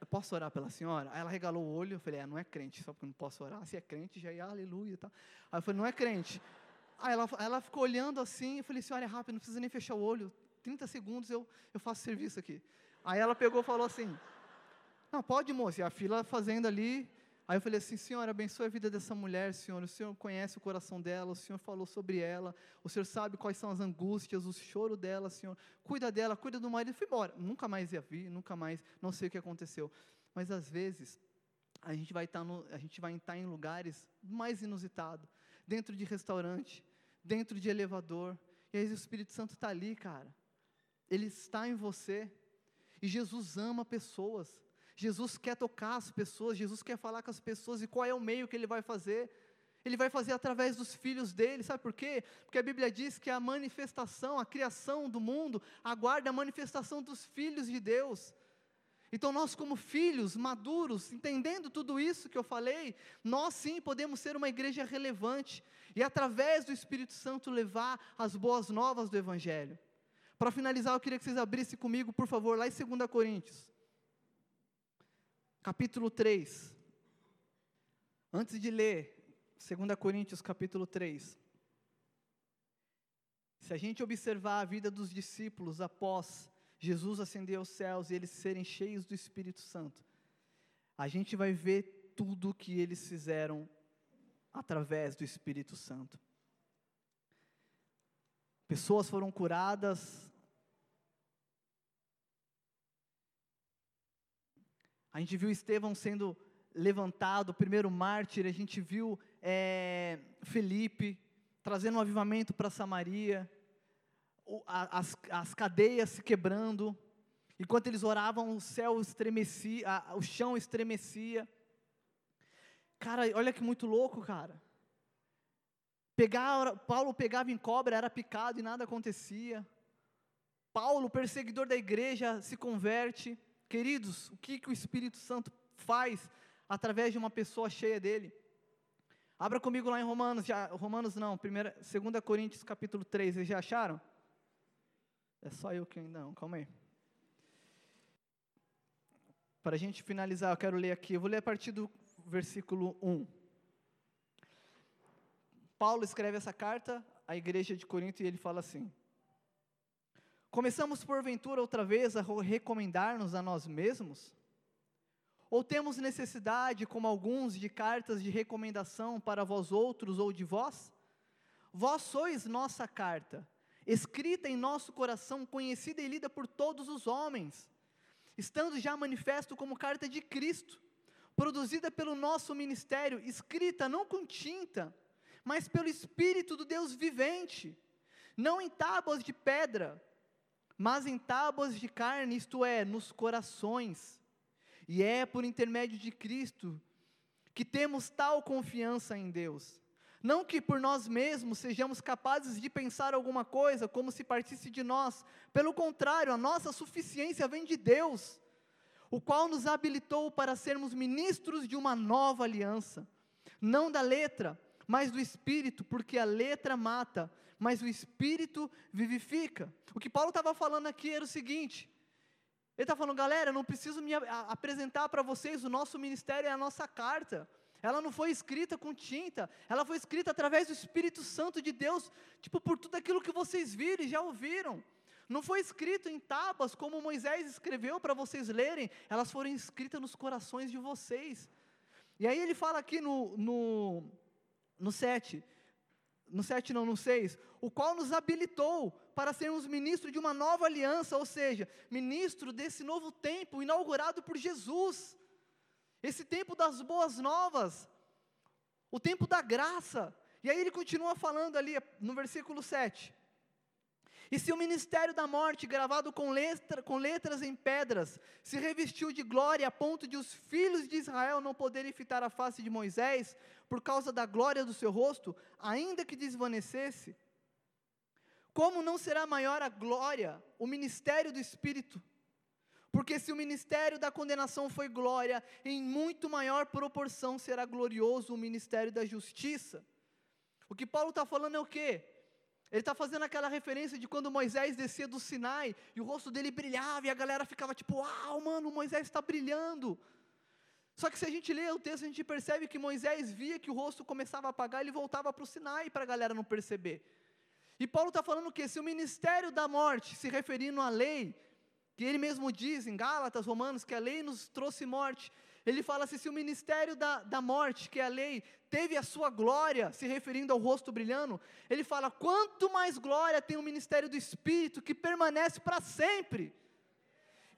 eu posso orar pela senhora? Aí ela regalou o olho, eu falei, é, não é crente, só porque não posso orar. Se é crente, já ia, aleluia e tal. Aí eu falei, não é crente. Aí ela, ela ficou olhando assim, eu falei, senhora, é rápido, não precisa nem fechar o olho. 30 segundos eu, eu faço serviço aqui. Aí ela pegou e falou assim, não, pode moça, e a fila fazendo ali, Aí eu falei assim, Senhor, abençoe a vida dessa mulher, Senhor. O Senhor conhece o coração dela, o Senhor falou sobre ela, o Senhor sabe quais são as angústias, o choro dela, Senhor. Cuida dela, cuida do marido. Fui embora. Nunca mais ia vir, nunca mais, não sei o que aconteceu. Mas às vezes, a gente vai estar, no, a gente vai estar em lugares mais inusitados, dentro de restaurante, dentro de elevador. E aí o Espírito Santo está ali, cara. Ele está em você. E Jesus ama pessoas. Jesus quer tocar as pessoas, Jesus quer falar com as pessoas, e qual é o meio que ele vai fazer? Ele vai fazer através dos filhos dele, sabe por quê? Porque a Bíblia diz que a manifestação, a criação do mundo, aguarda a manifestação dos filhos de Deus. Então, nós, como filhos maduros, entendendo tudo isso que eu falei, nós sim podemos ser uma igreja relevante e, através do Espírito Santo, levar as boas novas do Evangelho. Para finalizar, eu queria que vocês abrissem comigo, por favor, lá em 2 Coríntios, capítulo 3. Antes de ler 2 Coríntios, capítulo 3. Se a gente observar a vida dos discípulos após Jesus ascender aos céus e eles serem cheios do Espírito Santo, a gente vai ver tudo o que eles fizeram através do Espírito Santo. Pessoas foram curadas. A gente viu Estevão sendo levantado, o primeiro mártir, a gente viu é, Felipe trazendo um avivamento para Samaria as, as cadeias se quebrando, enquanto eles oravam, o céu estremecia, o chão estremecia. Cara, olha que muito louco, cara. Pegar, Paulo pegava em cobra, era picado e nada acontecia. Paulo, perseguidor da igreja, se converte. Queridos, o que, que o Espírito Santo faz através de uma pessoa cheia dele? Abra comigo lá em Romanos, já, Romanos não, 2 Coríntios capítulo 3, vocês já acharam? É só eu que ainda não, calma aí. Para a gente finalizar, eu quero ler aqui, eu vou ler a partir do versículo 1. Paulo escreve essa carta à igreja de Corinto e ele fala assim: Começamos porventura outra vez a recomendar-nos a nós mesmos? Ou temos necessidade, como alguns, de cartas de recomendação para vós outros ou de vós? Vós sois nossa carta escrita em nosso coração, conhecida e lida por todos os homens, estando já manifesto como carta de Cristo, produzida pelo nosso ministério, escrita não com tinta, mas pelo Espírito do Deus vivente, não em tábuas de pedra, mas em tábuas de carne, isto é, nos corações. E é por intermédio de Cristo que temos tal confiança em Deus. Não que por nós mesmos sejamos capazes de pensar alguma coisa como se partisse de nós, pelo contrário, a nossa suficiência vem de Deus, o qual nos habilitou para sermos ministros de uma nova aliança, não da letra, mas do espírito, porque a letra mata, mas o espírito vivifica. O que Paulo estava falando aqui era o seguinte: ele está falando, galera, não preciso me apresentar para vocês, o nosso ministério é a nossa carta. Ela não foi escrita com tinta, ela foi escrita através do Espírito Santo de Deus, tipo por tudo aquilo que vocês viram e já ouviram. Não foi escrito em tábuas como Moisés escreveu para vocês lerem, elas foram escritas nos corações de vocês. E aí ele fala aqui no, no, no 7, no 7 não, no 6, o qual nos habilitou para sermos ministros de uma nova aliança, ou seja, ministro desse novo tempo inaugurado por Jesus. Esse tempo das boas novas, o tempo da graça. E aí ele continua falando ali no versículo 7. E se o ministério da morte, gravado com, letra, com letras em pedras, se revestiu de glória a ponto de os filhos de Israel não poderem fitar a face de Moisés, por causa da glória do seu rosto, ainda que desvanecesse, como não será maior a glória, o ministério do Espírito? Porque se o ministério da condenação foi glória, em muito maior proporção será glorioso o ministério da justiça. O que Paulo está falando é o quê? Ele está fazendo aquela referência de quando Moisés descia do Sinai e o rosto dele brilhava e a galera ficava tipo, uau, mano, Moisés está brilhando. Só que se a gente lê o texto, a gente percebe que Moisés via que o rosto começava a apagar, ele voltava para o Sinai para a galera não perceber. E Paulo está falando que se o ministério da morte, se referindo à lei, que ele mesmo diz em Gálatas, Romanos, que a lei nos trouxe morte. Ele fala assim: se o ministério da, da morte, que é a lei, teve a sua glória, se referindo ao rosto brilhando, ele fala: quanto mais glória tem o ministério do Espírito, que permanece para sempre.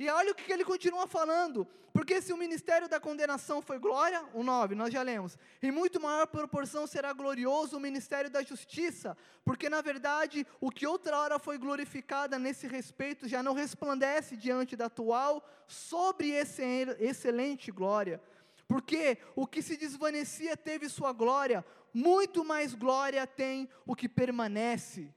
E olha o que ele continua falando, porque se o ministério da condenação foi glória, o 9, nós já lemos, em muito maior proporção será glorioso o ministério da justiça, porque na verdade o que outra hora foi glorificada nesse respeito já não resplandece diante da atual sobre excelente glória. Porque o que se desvanecia teve sua glória, muito mais glória tem o que permanece.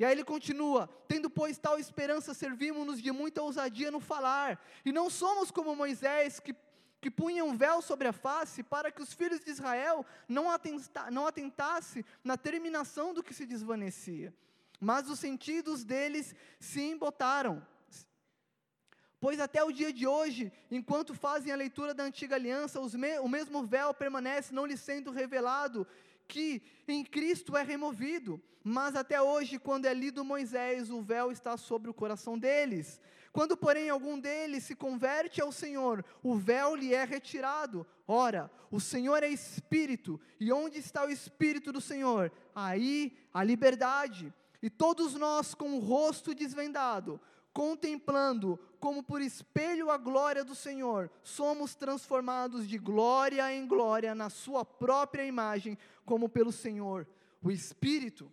E aí ele continua: Tendo, pois, tal esperança, servimos-nos de muita ousadia no falar, e não somos como Moisés, que, que punha um véu sobre a face, para que os filhos de Israel não, atenta, não atentasse na terminação do que se desvanecia. Mas os sentidos deles se embotaram. Pois até o dia de hoje, enquanto fazem a leitura da antiga aliança, me, o mesmo véu permanece não lhe sendo revelado, que em Cristo é removido. Mas até hoje, quando é lido Moisés, o véu está sobre o coração deles. Quando, porém, algum deles se converte ao Senhor, o véu lhe é retirado. Ora, o Senhor é Espírito, e onde está o Espírito do Senhor? Aí a liberdade. E todos nós, com o rosto desvendado, contemplando como por espelho a glória do Senhor, somos transformados de glória em glória na Sua própria imagem, como pelo Senhor, o Espírito.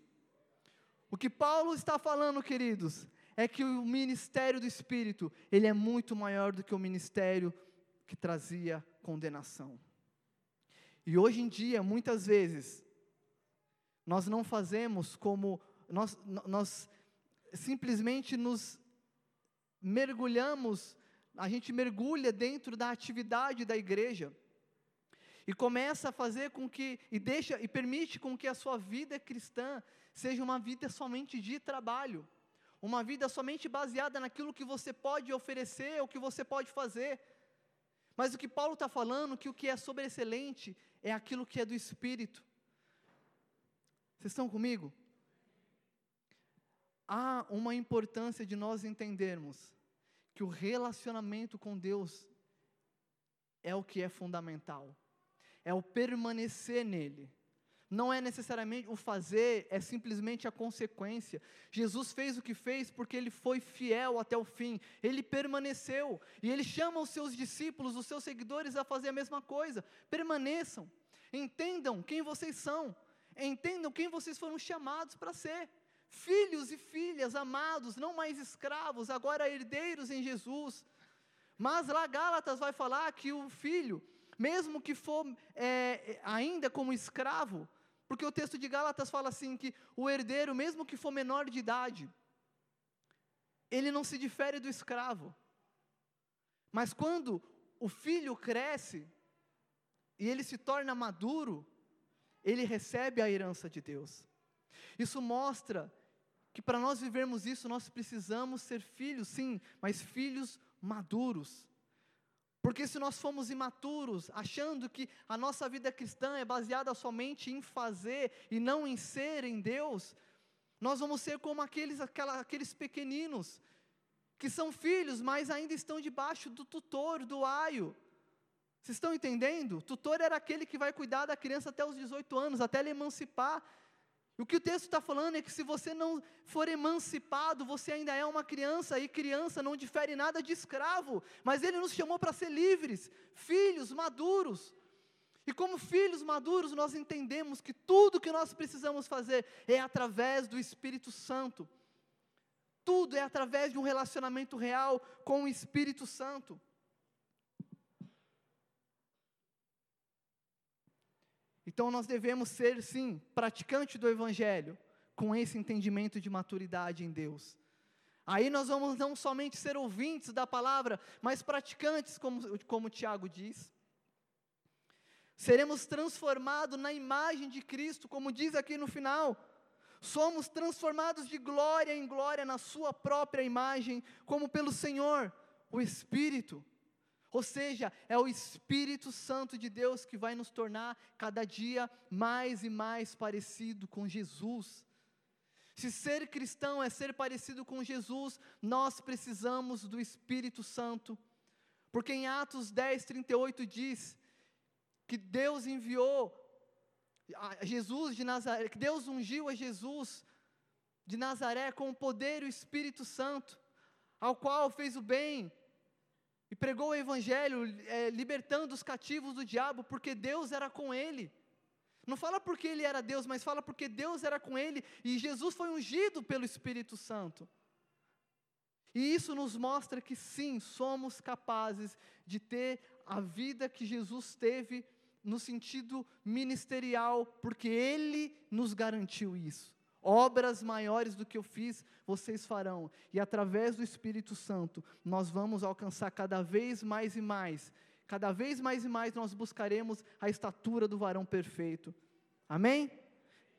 O que Paulo está falando, queridos, é que o ministério do Espírito, ele é muito maior do que o ministério que trazia condenação. E hoje em dia, muitas vezes, nós não fazemos como, nós, nós simplesmente nos mergulhamos, a gente mergulha dentro da atividade da igreja, e começa a fazer com que, e deixa, e permite com que a sua vida cristã seja uma vida somente de trabalho, uma vida somente baseada naquilo que você pode oferecer, o que você pode fazer. Mas o que Paulo está falando, que o que é sobreexcelente é aquilo que é do Espírito. Vocês estão comigo? Há uma importância de nós entendermos que o relacionamento com Deus é o que é fundamental, é o permanecer nele. Não é necessariamente o fazer, é simplesmente a consequência. Jesus fez o que fez porque ele foi fiel até o fim, ele permaneceu, e ele chama os seus discípulos, os seus seguidores a fazer a mesma coisa. Permaneçam, entendam quem vocês são, entendam quem vocês foram chamados para ser. Filhos e filhas amados, não mais escravos, agora herdeiros em Jesus. Mas lá Gálatas vai falar que o filho, mesmo que for é, ainda como escravo, porque o texto de Gálatas fala assim: que o herdeiro, mesmo que for menor de idade, ele não se difere do escravo. Mas quando o filho cresce e ele se torna maduro, ele recebe a herança de Deus. Isso mostra que para nós vivermos isso, nós precisamos ser filhos, sim, mas filhos maduros. Porque se nós formos imaturos, achando que a nossa vida cristã é baseada somente em fazer e não em ser em Deus, nós vamos ser como aqueles, aquela, aqueles pequeninos, que são filhos, mas ainda estão debaixo do tutor, do aio. Vocês estão entendendo? Tutor era aquele que vai cuidar da criança até os 18 anos, até ele emancipar. O que o texto está falando é que se você não for emancipado, você ainda é uma criança, e criança não difere nada de escravo, mas ele nos chamou para ser livres, filhos maduros. E como filhos maduros, nós entendemos que tudo que nós precisamos fazer é através do Espírito Santo. Tudo é através de um relacionamento real com o Espírito Santo. Então nós devemos ser, sim, praticante do Evangelho, com esse entendimento de maturidade em Deus. Aí nós vamos não somente ser ouvintes da palavra, mas praticantes, como, como Tiago diz. Seremos transformados na imagem de Cristo, como diz aqui no final. Somos transformados de glória em glória na Sua própria imagem, como pelo Senhor, o Espírito. Ou seja, é o Espírito Santo de Deus que vai nos tornar cada dia mais e mais parecido com Jesus. Se ser cristão é ser parecido com Jesus, nós precisamos do Espírito Santo. Porque em Atos 10, 38 diz que Deus enviou Jesus de Nazaré, que Deus ungiu a Jesus de Nazaré com o poder e o Espírito Santo, ao qual fez o bem, e pregou o Evangelho, é, libertando os cativos do diabo, porque Deus era com ele. Não fala porque ele era Deus, mas fala porque Deus era com ele e Jesus foi ungido pelo Espírito Santo. E isso nos mostra que sim, somos capazes de ter a vida que Jesus teve no sentido ministerial, porque Ele nos garantiu isso. Obras maiores do que eu fiz, vocês farão. E através do Espírito Santo, nós vamos alcançar cada vez mais e mais. Cada vez mais e mais nós buscaremos a estatura do varão perfeito. Amém?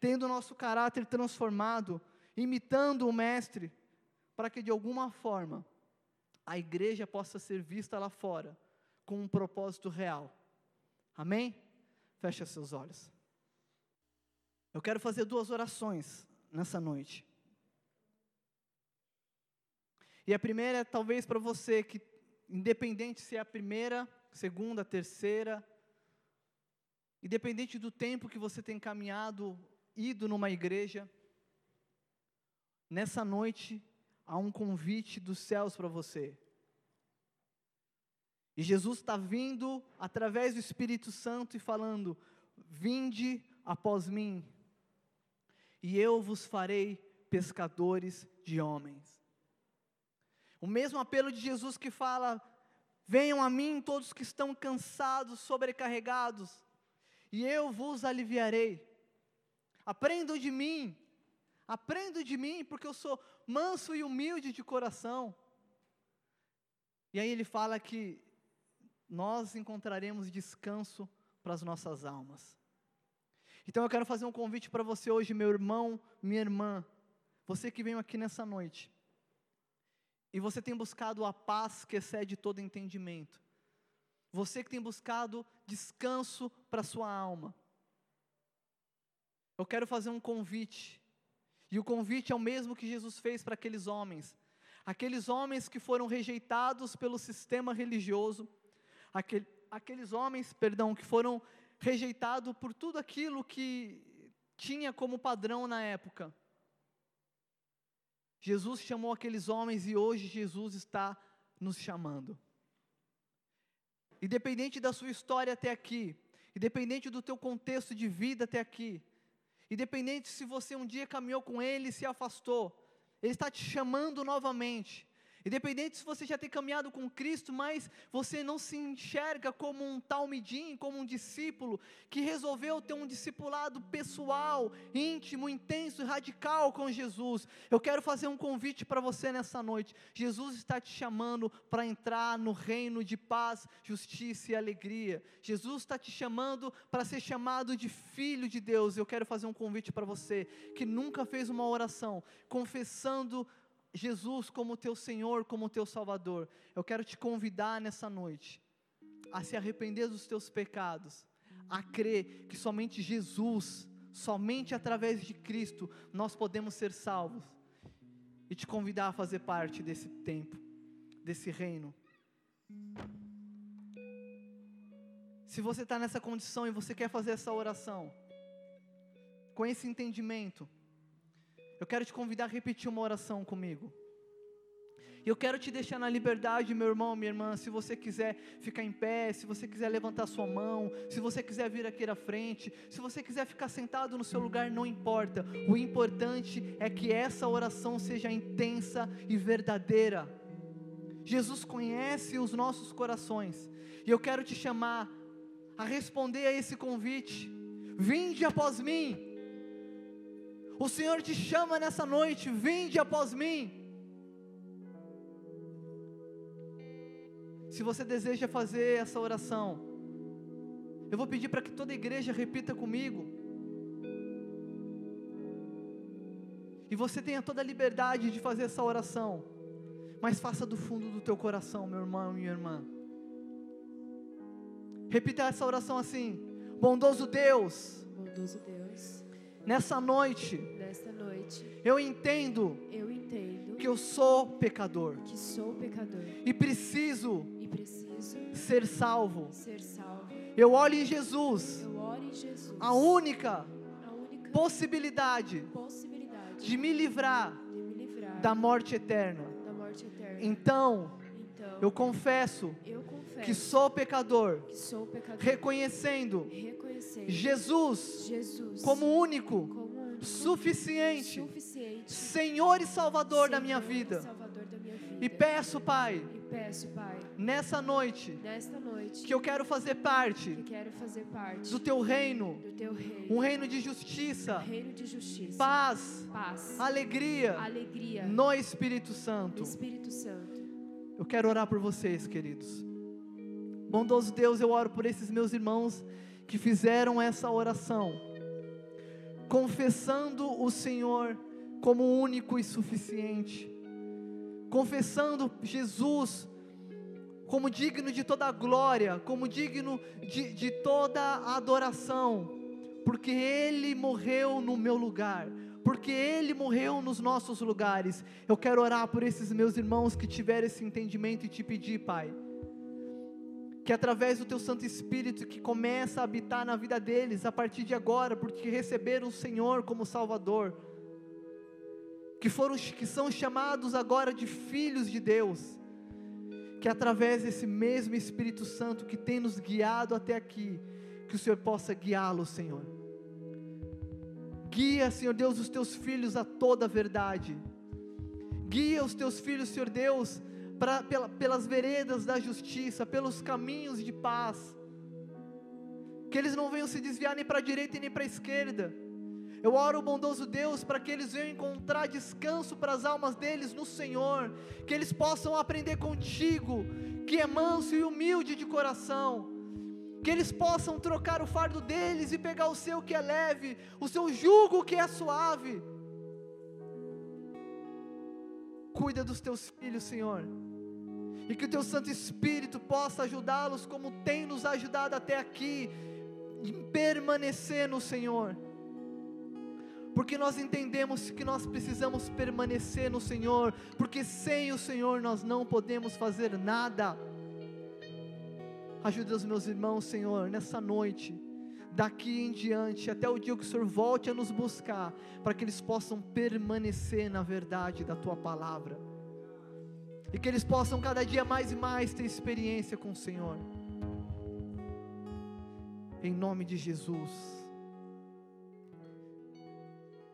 Tendo o nosso caráter transformado, imitando o Mestre, para que de alguma forma a igreja possa ser vista lá fora com um propósito real. Amém? Feche seus olhos. Eu quero fazer duas orações nessa noite. E a primeira é talvez para você que, independente se é a primeira, segunda, terceira, independente do tempo que você tem caminhado, ido numa igreja, nessa noite há um convite dos céus para você. E Jesus está vindo através do Espírito Santo e falando: Vinde após mim, e eu vos farei pescadores de homens. O mesmo apelo de Jesus que fala: Venham a mim todos que estão cansados, sobrecarregados, e eu vos aliviarei. Aprendam de mim, aprendam de mim, porque eu sou manso e humilde de coração. E aí ele fala que nós encontraremos descanso para as nossas almas. Então eu quero fazer um convite para você hoje, meu irmão, minha irmã, você que veio aqui nessa noite, e você tem buscado a paz que excede todo entendimento, você que tem buscado descanso para sua alma, eu quero fazer um convite, e o convite é o mesmo que Jesus fez para aqueles homens, aqueles homens que foram rejeitados pelo sistema religioso, aquele, aqueles homens, perdão, que foram rejeitados por tudo aquilo que tinha como padrão na época. Jesus chamou aqueles homens e hoje Jesus está nos chamando. Independente da sua história até aqui, independente do teu contexto de vida até aqui, independente se você um dia caminhou com Ele e se afastou, Ele está te chamando novamente. Independente se você já tem caminhado com Cristo, mas você não se enxerga como um talmidim, como um discípulo que resolveu ter um discipulado pessoal, íntimo, intenso e radical com Jesus. Eu quero fazer um convite para você nessa noite. Jesus está te chamando para entrar no reino de paz, justiça e alegria. Jesus está te chamando para ser chamado de filho de Deus. Eu quero fazer um convite para você que nunca fez uma oração confessando Jesus como teu Senhor, como teu Salvador, eu quero te convidar nessa noite a se arrepender dos teus pecados, a crer que somente Jesus, somente através de Cristo, nós podemos ser salvos, e te convidar a fazer parte desse tempo, desse reino. Se você está nessa condição e você quer fazer essa oração, com esse entendimento, eu quero te convidar a repetir uma oração comigo. E eu quero te deixar na liberdade, meu irmão, minha irmã, se você quiser ficar em pé, se você quiser levantar sua mão, se você quiser vir aqui à frente, se você quiser ficar sentado no seu lugar, não importa. O importante é que essa oração seja intensa e verdadeira. Jesus conhece os nossos corações, e eu quero te chamar a responder a esse convite. Vinde após mim. O Senhor te chama nessa noite, vinde após mim. Se você deseja fazer essa oração, eu vou pedir para que toda a igreja repita comigo. E você tenha toda a liberdade de fazer essa oração, mas faça do fundo do teu coração, meu irmão e minha irmã. Repita essa oração assim: Bondoso Deus, bondoso Deus, Nessa noite, nesta noite, eu entendo, eu entendo que eu sou pecador que sou pecador e preciso e preciso ser salvo. ser salvo. Eu olho em Jesus, em Jesus, a única a única possibilidade possibilidade de me livrar de me livrar da morte eterna. da morte eterna. Então, Então, eu confesso eu confesso que sou pecador, que sou pecador, reconhecendo reconhecendo Jesus Jesus como único, como único, suficiente, suficiente, Senhor e Salvador da minha Senhor vida. Salvador da minha vida. E peço, Pai, E Peço, Pai, nessa noite, nesta noite, que eu quero fazer parte que quero fazer parte do teu reino, do teu reino, um reino de justiça, reino de justiça, paz, paz, alegria alegria no Espírito Santo. Espírito Santo. Eu quero orar por vocês, queridos. Bondoso Deus, eu oro por esses meus irmãos que fizeram essa oração, confessando o Senhor como único e suficiente, confessando Jesus como digno de toda a glória, como digno de, de toda a adoração, porque Ele morreu no meu lugar, porque Ele morreu nos nossos lugares. Eu quero orar por esses meus irmãos que tiveram esse entendimento e te pedir, Pai, que através do Teu Santo Espírito que começa a habitar na vida deles a partir de agora, porque receberam o Senhor como Salvador, que foram que são chamados agora de filhos de Deus, que através desse mesmo Espírito Santo que tem nos guiado até aqui, que o Senhor possa guiá-los, Senhor. Guia, Senhor Deus, os teus filhos a toda a verdade. Guia os teus filhos, Senhor Deus, pra, pela, pelas veredas da justiça, pelos caminhos de paz. Que eles não venham se desviar nem para a direita e nem para a esquerda. Eu oro, bondoso Deus, para que eles venham encontrar descanso para as almas deles no Senhor, que eles possam aprender contigo, que é manso e humilde de coração, que eles possam trocar o fardo deles e pegar o seu que é leve, o seu jugo que é suave. Cuida dos teus filhos, Senhor, e que o teu Santo Espírito possa ajudá-los como tem nos ajudado até aqui, em permanecer no Senhor. Porque nós entendemos que nós precisamos permanecer no Senhor, porque sem o Senhor nós não podemos fazer nada. Ajuda os meus irmãos, Senhor, nessa noite, daqui em diante, até o dia que o Senhor volte a nos buscar, para que eles possam permanecer na verdade da tua palavra, e que eles possam cada dia mais e mais ter experiência com o Senhor, em nome de Jesus.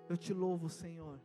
Eu te louvo, Senhor.